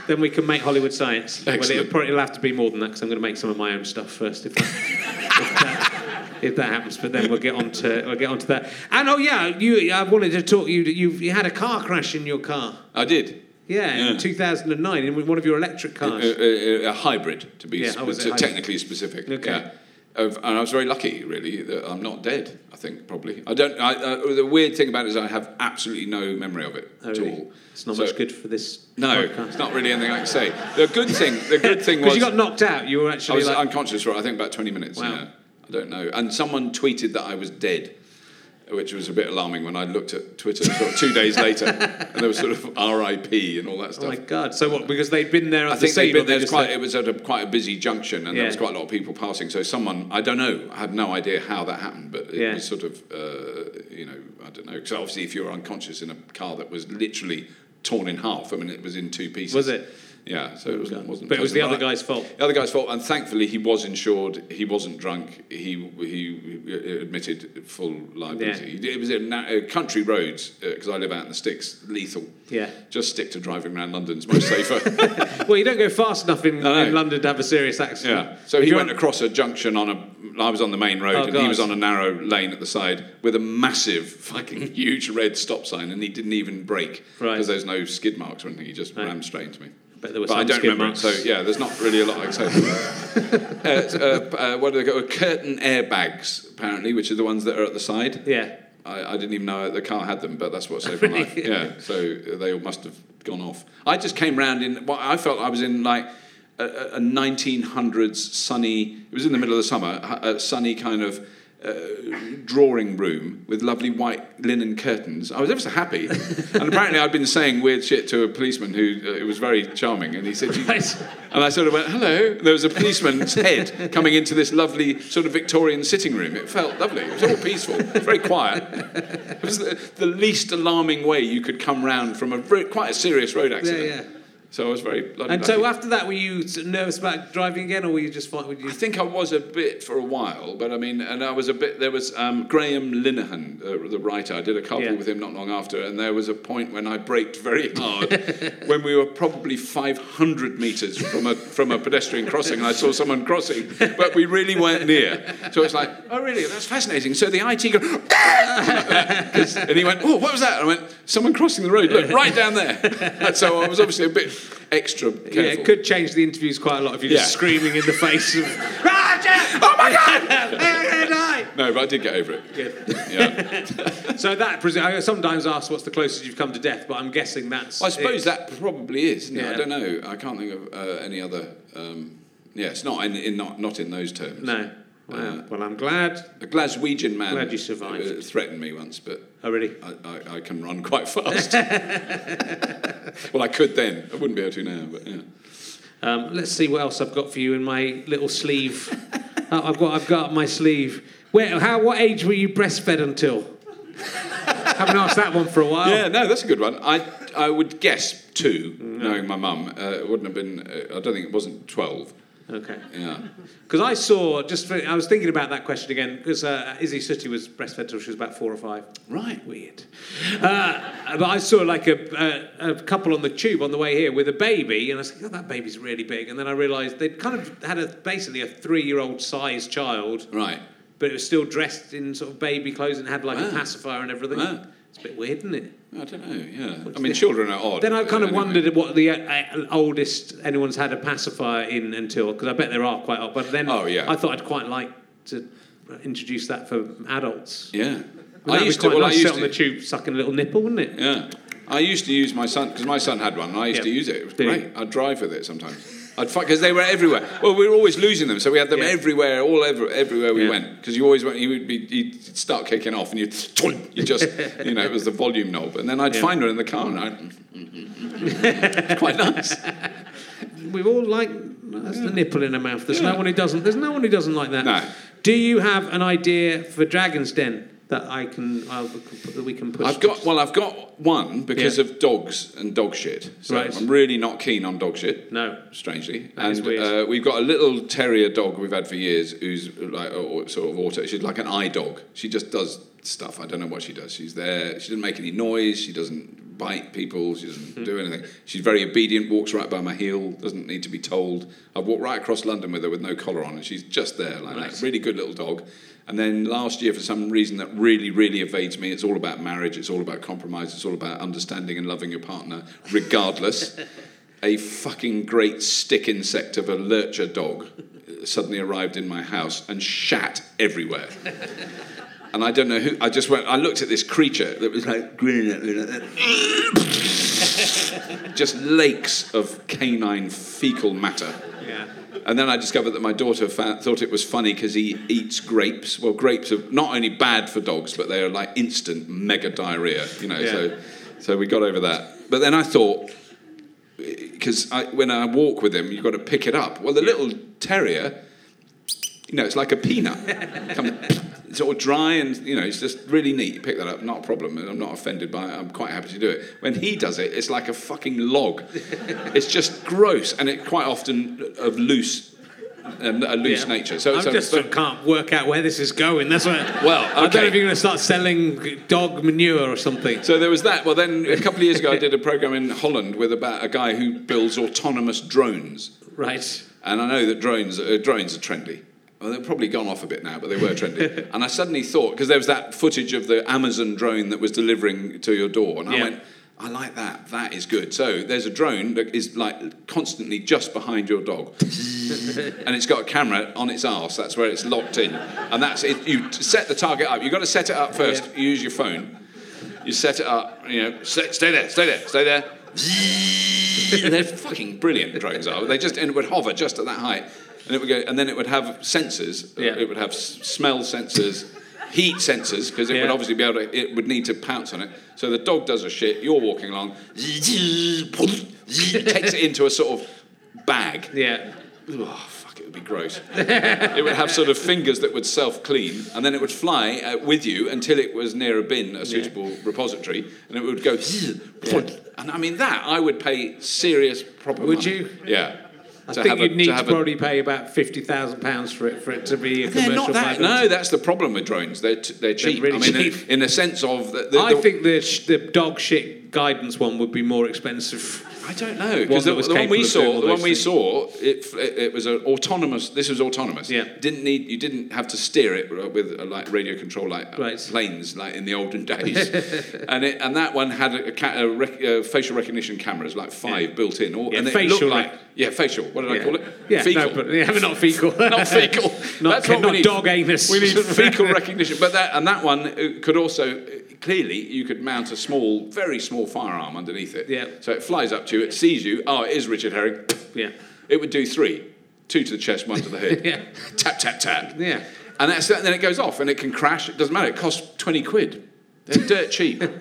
then we can make Hollywood science. Well, it'll probably it'll have to be more than that because I'm going to make some of my own stuff first. If that, if that, if that happens, but then we'll get on to we'll get on to that. And oh yeah, you I wanted to talk you. You you had a car crash in your car. I did. Yeah, Yeah. in 2009 in one of your electric uh, uh, cars. a, a, a hybrid, to be Yeah, sp- oh, was it to- hybrid? technically specific. Okay. Yeah. Of- and I was very lucky, really, that I'm not dead. I think probably. I don't. I, uh, the weird thing about it is I have absolutely no memory of it Oh, at really? all. It's not So- much good for this. No, podcast. it's not really anything I can say. The good thing, the good *laughs* thing Because was you got knocked out. You were actually I was like, unconscious for I think about 20 minutes. Wow. Yeah. I don't know. And someone tweeted that I was dead. Which was a bit alarming when I looked at Twitter sort of two days later, *laughs* and there was sort of R.I.P. and all that stuff. oh my god! So what? Because they'd been there at I the think they'd scene. been, there's quite, it was at a, quite a busy junction, and there was quite a lot of people passing. So someone, I don't know, I have no idea how that happened, but it Yeah. was sort of, uh, you know, I don't know. Because obviously, if you're unconscious in a car that was literally torn in half, I mean, it was in two pieces. Was it? Yeah, so it wasn't. wasn't But it was the other guy's fault. The other guy's fault, and thankfully he was insured. He wasn't drunk. He he, he admitted full liability. It was in uh, country roads because I live out in the sticks. Lethal. Yeah. Just stick to driving around London's most safer. *laughs* Well, you don't go fast enough in, in London to have a serious accident. Yeah. So he went you're- across a junction on a. I was on the main road, Oh, and he was on a narrow lane at the side with a massive, *laughs* fucking huge red stop sign, and he didn't even brake Right. because there's no skid marks or anything. He just Right. rammed straight into me. But there were But I don't remember. it, So yeah, there's not really a lot I can say. *laughs* uh, uh, uh, what do they call curtain airbags? Apparently, which are the ones that are at the side. Yeah. I, I didn't even know the car had them, but that's what saved my life. *laughs* Yeah, so they all must have gone off. I just came round in what I felt I was in like a, a a 1900s sunny. It was in the middle of the summer, a sunny kind of. Uh, drawing room with lovely white linen curtains. I was ever so happy, *laughs* and apparently I'd been saying weird shit to a policeman who uh, it was very charming, and he said, Right. and I sort of went, hello. There was a policeman's *laughs* head coming into this lovely sort of Victorian sitting room. It felt lovely. It was all peaceful, very quiet. It was the, the least alarming way you could come round from a very, quite a serious road accident. yeah. So I was very bloody And lucky. so after that, were you nervous about driving again, or were you just fine? You? I think I was a bit for a while, but I mean, and I was a bit. There was um, Graham Linehan, uh, the writer. I did a couple Yeah. with him not long after, and there was a point when I braked very *laughs* hard when we were probably 500 metres from a from a pedestrian crossing, and I saw someone crossing, but we really weren't near. So it's like, oh, really? That's fascinating. So the IT go, *laughs* and he went, oh, what was that? And I went, someone crossing the road. Look, right down there. And so I was obviously a bit extra careful. Yeah, it could change the interviews quite a lot if you're just Yeah. screaming in the *laughs* face of. "Ah! Oh my God! *laughs* No, but I did get over it. Yeah. *laughs* so that I sometimes ask what's the closest you've come to death, but I'm guessing that's. I suppose it. that probably is. Yeah. I don't know. I can't think of uh, any other. Um, yeah, it's not in, in not not in those terms. No. Uh, well, I'm glad. A Glaswegian man Glad you survived. uh, threatened me once, but Oh, really? I, I, I can run quite fast. *laughs* well, I could then. I wouldn't be able to now, but yeah. Um, let's see what else I've got for you in my little sleeve. oh, I've got I've got my sleeve. Where? How? What age were you breastfed until? *laughs* Haven't asked that one for a while. Yeah, no, that's a good one. I I would guess two, knowing my mum. Uh, it wouldn't have been. Uh, I don't think it wasn't twelve. Okay. Yeah. Because I saw just for, I was thinking about that question again because uh, Izzy Suttie was breastfed till she was about four or five. Right. Weird. Uh, but I saw like a, a, a couple on the tube on the way here with a baby, and I was like, oh, that baby's really big. And then I realised they'd kind of had a, basically a three-year-old size child, Right. but it was still dressed in sort of baby clothes and had like a pacifier and everything. Wow. It's a bit weird, isn't it? I don't know. Yeah. I mean, children are odd. Then I kind of Anyway. wondered what the uh, oldest anyone's had a pacifier in until, because I bet there are quite old. But then Oh, yeah. I thought I'd quite like to introduce that for adults. Yeah. I used to. Well, I nice, sit used on the tube sucking a little nipple, wouldn't it? Yeah. I used to use my son because my son had one. And I used Yeah. to use it. It was Did you? great. I'd drive with it sometimes. I'd fuck because they were everywhere. Well, we were always losing them, so we had them Yeah. everywhere, all over, everywhere we Yeah. went. Because you always went, he would be, he'd start kicking off, and you, you just, you know, it was the volume knob, and then I'd Yeah. find her in the car, and I, it's quite nice. We've all like that's the nipple in the mouth. There's no one who doesn't. There's no one who doesn't like that. No. Do you have an idea for Dragon's Den that I can I'll, that we can push? I've got well, I've got one because Yeah. of dogs and dog shit. So Right. I'm really not keen on dog shit. no. strangely. That and. Uh, we've got a little terrier dog we've had for years who's like uh, sort of auto. She's like an eye dog. She just does stuff. I don't know what she does. She's there. She doesn't make any noise. She doesn't bite people. She doesn't Hmm. do anything. She's very obedient. Walks right by my heel. Doesn't need to be told. I've walked right across London with her with no collar on, and she's just there like Nice. that. Really good little dog. And then last year, for some reason that really, really evades me, it's all about marriage. It's all about compromise. It's all about understanding and loving your partner, regardless *laughs* a fucking great stick insect of a lurcher dog suddenly arrived in my house and shat everywhere. *laughs* And I don't know who. I just went. I looked at this creature that was like grinning at me like that. *laughs* just lakes of canine fecal matter. Yeah. And then I discovered that my daughter thought it was funny because he eats grapes. Well, grapes are not only bad for dogs, but they are like instant mega diarrhea. You know, Yeah. so so we got over that. But then I thought, eh, because I, when I walk with him, you've got to pick it up. Well, the little terrier, you know, it's like a peanut. It's all dry and, you know, it's just really neat. You pick that up, not a problem. I'm not offended by it. I'm quite happy to do it. When he does it, it's like a fucking log. it's just gross. And it quite often of loose, um, a loose Yeah. nature. So, I so just but- can't work out where this is going. That's what. Well, I don't know if you're going to start selling dog manure or something. So there was that. Well, then a couple of years ago, I did a program in Holland with about a guy who builds autonomous drones. Right. And I know that drones, uh, drones are trendy. Well, they've probably gone off a bit now, but they were trendy. *laughs* and I suddenly thought, because there was that footage of the Amazon drone that was delivering to your door, and I Yeah. went, I like that. That is good. So there's a drone that is like constantly just behind your dog, *laughs* and it's got a camera on its arse. That's where it's locked in, and that's it. You set the target up. You've got to set it up first. Yeah. You use your phone. You set it up. You know, stay, stay there, stay there, stay there. *laughs* They're fucking brilliant drones are. They just and it would hover just at that height, and it would go, and then it would have sensors. Yeah. It would have smell sensors, heat sensors, because it would obviously be able to. It would need to pounce on it. So the dog does a shit. You're walking along, *laughs* takes it into a sort of bag. Yeah. Oh, fuck, it would be gross. it would have sort of fingers that would self clean, and then it would fly uh, with you until it was near a bin, a suitable repository, and it would go. *laughs* And I mean, that I would pay serious proper Would money. you? Yeah. I To think you'd need to, a- probably pay about fifty thousand pounds for it for it to be a They're commercial. not that. No, that's the problem with drones. They're, t- they're cheap. really I mean, cheap. In, the sense of the, the, I think the sh- the dog shit guidance one would be more expensive. I don't know because the, the one we capable of doing saw, the one we things. saw, it, it, it was an autonomous. This was autonomous. Yeah. Didn't need you didn't have to steer it with a, like radio control like Right. planes like in the olden *laughs* days. and it, and that one had a, ca- a, rec, a facial recognition cameras like five built in. All, Yeah, and it facial like yeah facial. What did I call it? Yeah, fecal. no, but yeah, but not fecal. *laughs* not fecal. *laughs* Not- That's what not we need. dog anus. We need fecal recognition. But that and that one uh, could also uh, clearly you could mount a small, very small firearm underneath it. Yeah. So it flies up to you, it sees you. Oh, it is Richard Herring. *laughs* Yeah. It would do three, two to the chest, one to the head. *laughs* Yeah. Tap tap tap. Yeah. And that's and then it goes off and it can crash. It doesn't matter. It costs twenty quid. They're dirt cheap. *laughs*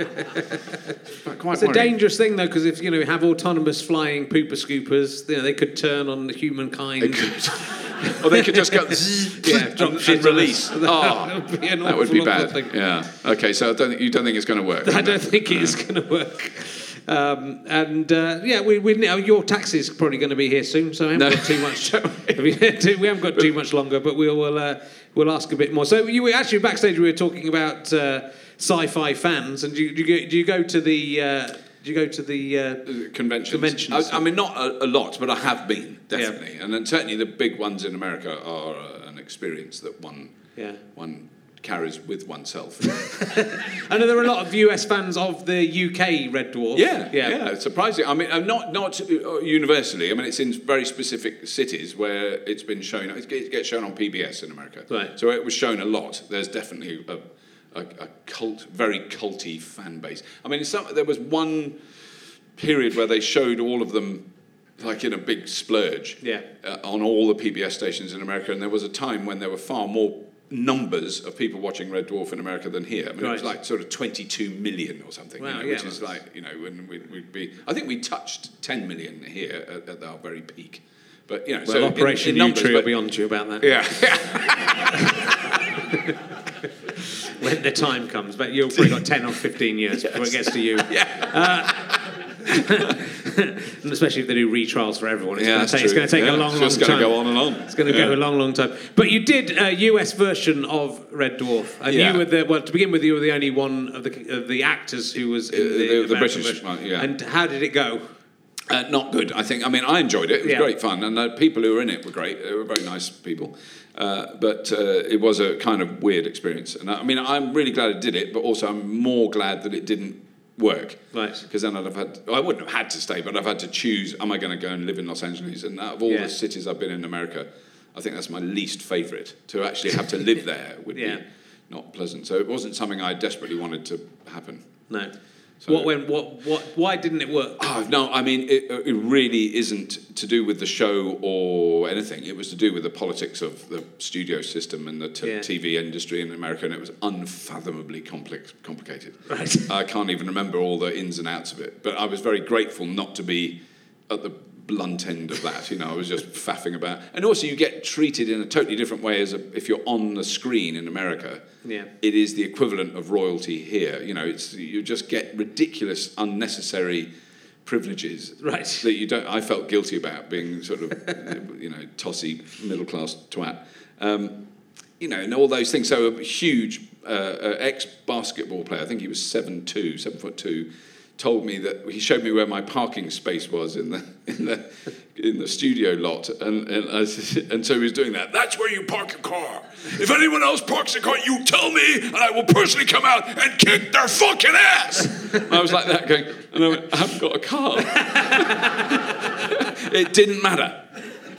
It's a dangerous thing though, because if you know you have autonomous flying pooper scoopers, you know they could turn on the humankind. They could. or they could just go *laughs* Yeah, *laughs* and, and release. us. Oh, That would be that would be bad. thing. Yeah. Okay. So I don't think, you don't think it's going to work. I don't think it is going to work. Um, and uh, yeah, we, we now your taxi is probably going to be here soon, so I haven't No. got too much. we haven't got too much longer, but we'll we'll, uh, we'll ask a bit more. So you were actually backstage. We were talking about uh, sci-fi fans, and do you, do you go, do you go to the uh, do you go to the uh, conventions. Conventions. I, I mean, not a, a lot, but I have been definitely, and then certainly the big ones in America are uh, an experience that one yeah one carries with oneself. *laughs* I know there are a lot of US fans of the UK Red Dwarf. Yeah, yeah, It's surprising. I mean, not not uh, universally. I mean, it's in very specific cities where it's been shown. It gets shown on PBS in America, Right. So it was shown a lot. There's definitely a, a, a cult, very culty fan base. I mean, some, there was one period where they showed all of them. Like in a big splurge, Yeah. uh, on all the PBS stations in America, and there was a time when there were far more numbers of people watching Red Dwarf in America than here. I mean, it was like sort of 22 million or something, Wow, you know, yeah, which is like, you know, when we'd, we'd be, I think we touched 10 million here at, at our very peak. But, you know, Well, so Operation in, numbers, Yewtree will but- be on to you about that Yeah, *laughs* *laughs* when the time comes. But you've probably got 10 or 15 years before it gets to you. *laughs* and especially if they do retrials for everyone. It's yeah, going to take, it's going to take Yeah, a long, it's long just time. going to go on and on. It's going to go a long, long time. But you did a US version of Red Dwarf, and Yeah. you were the well. To begin with, you were the only one of the of the actors who was in Uh, the, the- the British version. one, yeah. And how did it go? Uh, not good, I think. I mean, I enjoyed it. It was Yeah. great fun, and the people who were in it were great. They were very nice people. Uh, but uh, it was a kind of weird experience. And I, I mean, I'm really glad I did it, but also I'm more glad that it didn't work. Right. Because then I'd have had, I wouldn't have had to stay, but I've had to choose, am I going to go and live in Los Angeles? And out of all Yeah. the cities I've been in America, I think that's my least favourite. To actually have to live there would Yeah. be not pleasant. So it wasn't something I desperately wanted to happen. No. So- what went? What? What? Why didn't it work? Oh, no, I mean, it, it really isn't to do with the show or anything. It was to do with the politics of the studio system and the t- Yeah. TV industry in America, and it was unfathomably complex, complicated. Right. I can't even remember all the ins and outs of it, but I was very grateful not to be at the blunt end of that. You know, I was just faffing about. And also, you get treated in a totally different way as a, if you're on the screen in America Yeah. it is the equivalent of royalty here. You know, it's you just get ridiculous, unnecessary privileges Right. that you don't. I felt guilty about being sort of, *laughs* you know, tossy middle class twat. Um, you know, and all those things. So a huge uh, uh, ex basketball player, I think he was seven two, seven foot two, told me that he showed me where my parking space was in the *laughs* in the in the studio lot, and and, I, *laughs* and so he was doing that. That's where you park your car. If anyone else parks a car, you tell me, and I will personally come out and kick their fucking ass. I was like that, going, and I went, I haven't got a car. *laughs* it didn't matter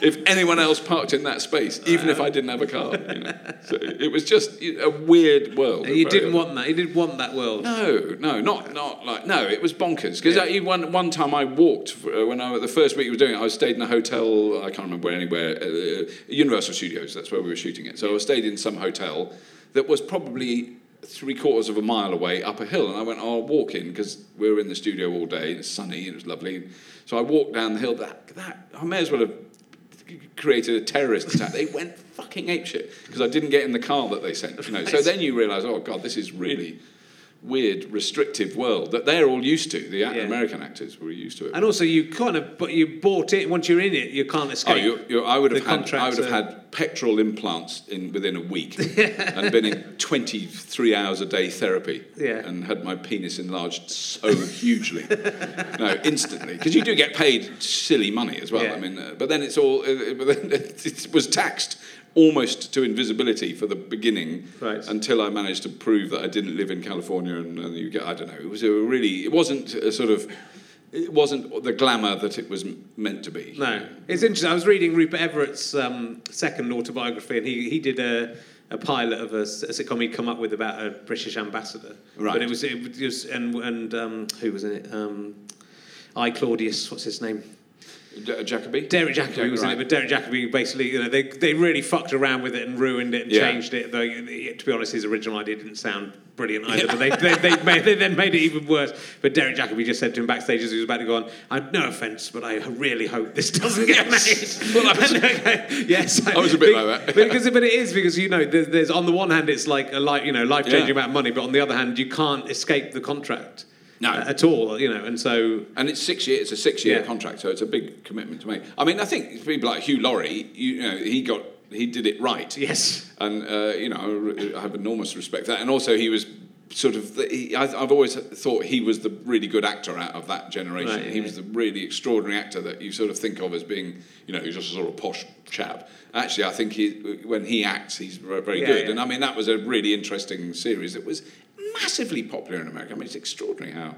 if anyone else parked in that space, even if I didn't have a car. You know? *laughs* So it was just a weird world. And You didn't want that. You didn't want that world. no, no, not not like no. It was bonkers because one one time I walked uh, when I the first week we were doing it. I stayed in a hotel. I can't remember where anywhere. Uh, Universal Studios. That's where we were shooting it. So I stayed in some hotel that was probably three quarters of a mile away up a hill, and I went, oh, I'll walk in because we were in the studio all day. and It's sunny and it was lovely. So I walked down the hill. That that I may as well have created a terrorist attack. They went fucking apeshit because I didn't get in the car that they sent. You know, so then you realise, oh god, this is really weird, restrictive world that they're all used to. The Yeah. American actors were used to it. And also, you kind of, but you bought it. Once you're in it, you can't Oh, escape. you you I would have had I would have are- had petrol implants in within a week *laughs* and been in 23 hours a day therapy Yeah. and had my penis enlarged so hugely. *laughs* no, instantly because you do get paid silly money as well. Yeah. I mean, uh, but then it's all uh, but then *laughs* it was taxed almost to invisibility for the beginning Right. until I managed to prove that I didn't live in California and, and you get I don't know it was a really it wasn't a sort of it wasn't the glamour that it was meant to be. No, it's interesting. I was reading Rupert Everett's um, second autobiography, and he, he did a, a pilot of a sitcom he'd come up with about a British ambassador. Right. But it was it was and and um, who was in it? Um, I Claudius, what's his name? D- uh, Jacobi? Derek Jacobi was in it, but Derek Jacobi basically, you know, they, they really fucked around with it and ruined it and Yeah. changed it. Though, to be honest, his original idea didn't sound brilliant either, but they, they, they, made, they then made it even worse. But Derek Jacobi just said to him backstage as he was about to go on, I, no offence, but I really hope this doesn't get made. *laughs* Well, I was- *laughs* yes. *laughs* I was a bit like that. because, but it is, because, you know, there's, there's on the one hand, it's like a li- you know, life-changing Yeah. amount of money, but on the other hand, you can't escape the contract. No. uh, At all, you know, and so And it's six years. It's a six-year Yeah. contract, so it's a big commitment to make. I mean, I think people like Hugh Laurie, you, know, he got he did it right. yes, And uh, you know, I have enormous respect for that. And also, he was sort of. The, he, I, I've always thought he was the really good actor out of that generation. Right, yeah, he was the really extraordinary actor that you sort of think of as being, you know, he's just a sort of posh chap. Actually, I think he, when he acts, he's very very Yeah, good. yeah. And I mean, that was a really interesting series. It was massively popular in America. I mean, it's extraordinary how.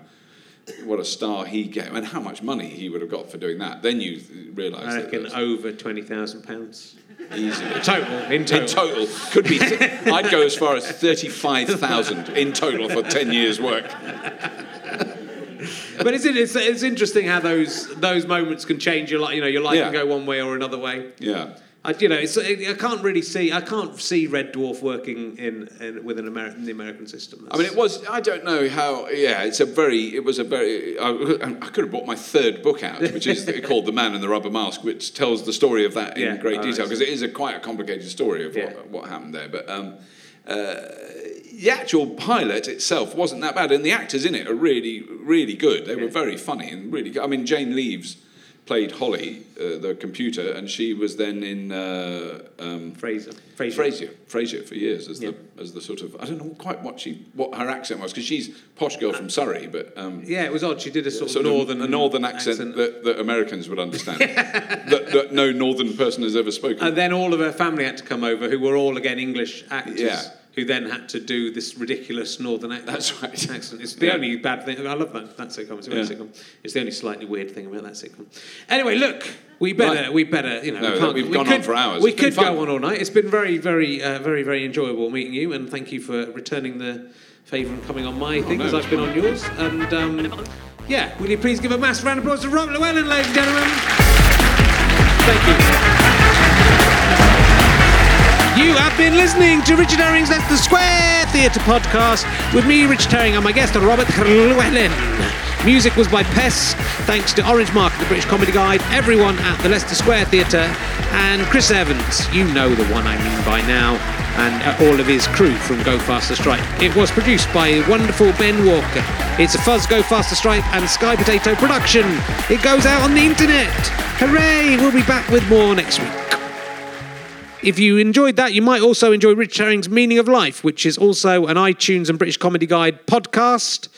What a star he gave, and how much money he would have got for doing that. Then you realise I reckon over twenty thousand pounds easily total. In total. in total could be. I'd go as far as thirty-five thousand in total for ten years' work. But isn't it, it's, it's interesting how those those moments can change your life. You know, your life Yeah. can go one way or another way. Yeah. I, you know, it's, I can't really see. I can't see Red Dwarf working in, in with an American the American system. I mean, it was. I don't know how. Yeah, it's a very. It was a very. I, I could have brought my third book out, which is *laughs* called "The Man in the Rubber Mask," which tells the story of that in Yeah, great oh, detail because it is a quite a complicated story of Yeah. what, what happened there. But um, uh, the actual pilot itself wasn't that bad, and the actors in it are really, really good. They were very funny and really. good. I mean, Jane Leeves played Holly, uh, the computer, and she was then in. Uh, um, Frasier. Fraser. Frasier, Frasier for years as Yeah. the as the sort of I don't know quite what she what her accent was because she's posh girl from Surrey, but um, Yeah, it was odd. She did a sort, sort of northern a northern accent, That, that Americans would understand *laughs* that, that no northern person has ever spoken. And then all of her family had to come over, who were all again English actors, Yeah. Who then had to do this ridiculous northern accent. That's right. Accent. It's the Yeah. only bad thing. I love that, that sitcom. It's Yeah. sitcom. It's the only slightly weird thing about that sitcom. Anyway, look, we better, Right. we better, you know, No, we can't, we've we gone could, on for hours. We It's could go on all night. It's been very, very, uh, very, very enjoyable meeting you, and thank you for returning the favour and coming on my thing Oh, no, as I've been on yours. And um, yeah, will you please give a massive round of applause to Rob Llewellyn, ladies and gentlemen? Thank you. You have been listening to Richard Herring's Leicester Square Theatre podcast with me, Richard Herring, and my guest, Robert Llewellyn. Music was by Pess, thanks to Orange Market, the British Comedy Guide, everyone at the Leicester Square Theatre, and Chris Evans. You know the one I mean by now, and uh, all of his crew from Go Faster Stripe. It was produced by wonderful Ben Walker. It's a Fuzz Go Faster Stripe and Sky Potato production. It goes out on the internet. Hooray! We'll be back with more next week. If you enjoyed that, you might also enjoy Rich Herring's Meaning of Life, which is also an iTunes and British Comedy Guide podcast.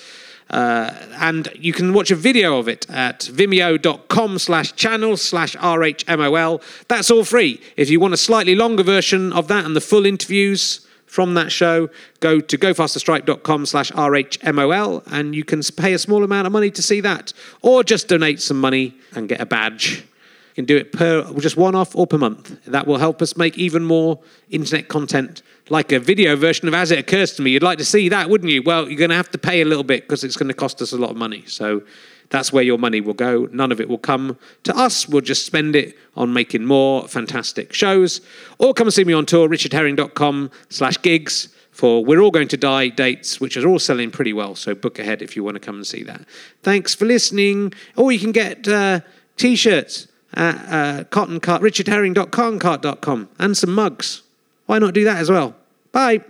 Uh, and you can watch a video of it at vimeo.com slash channel slash rhmol. That's all free. If you want a slightly longer version of that and the full interviews from that show, go to gofasterstripe.com slash rhmol and you can pay a small amount of money to see that. Or just donate some money and get a badge. Can do it per just one off or per month. That will help us make even more internet content, like a video version of As It Occurs to Me. You'd like to see that, wouldn't you? Well, you're going to have to pay a little bit because it's going to cost us a lot of money. So that's where your money will go. None of it will come to us. We'll just spend it on making more fantastic shows. Or come and see me on tour, richardherring.com slash gigs for We're All Going to Die dates, which are all selling pretty well. So book ahead if you want to come and see that. Thanks for listening. Or you can get uh, t-shirts at uh, cotton cart, richardherring.com, cart.com, and some mugs. Why not do that as well? Bye.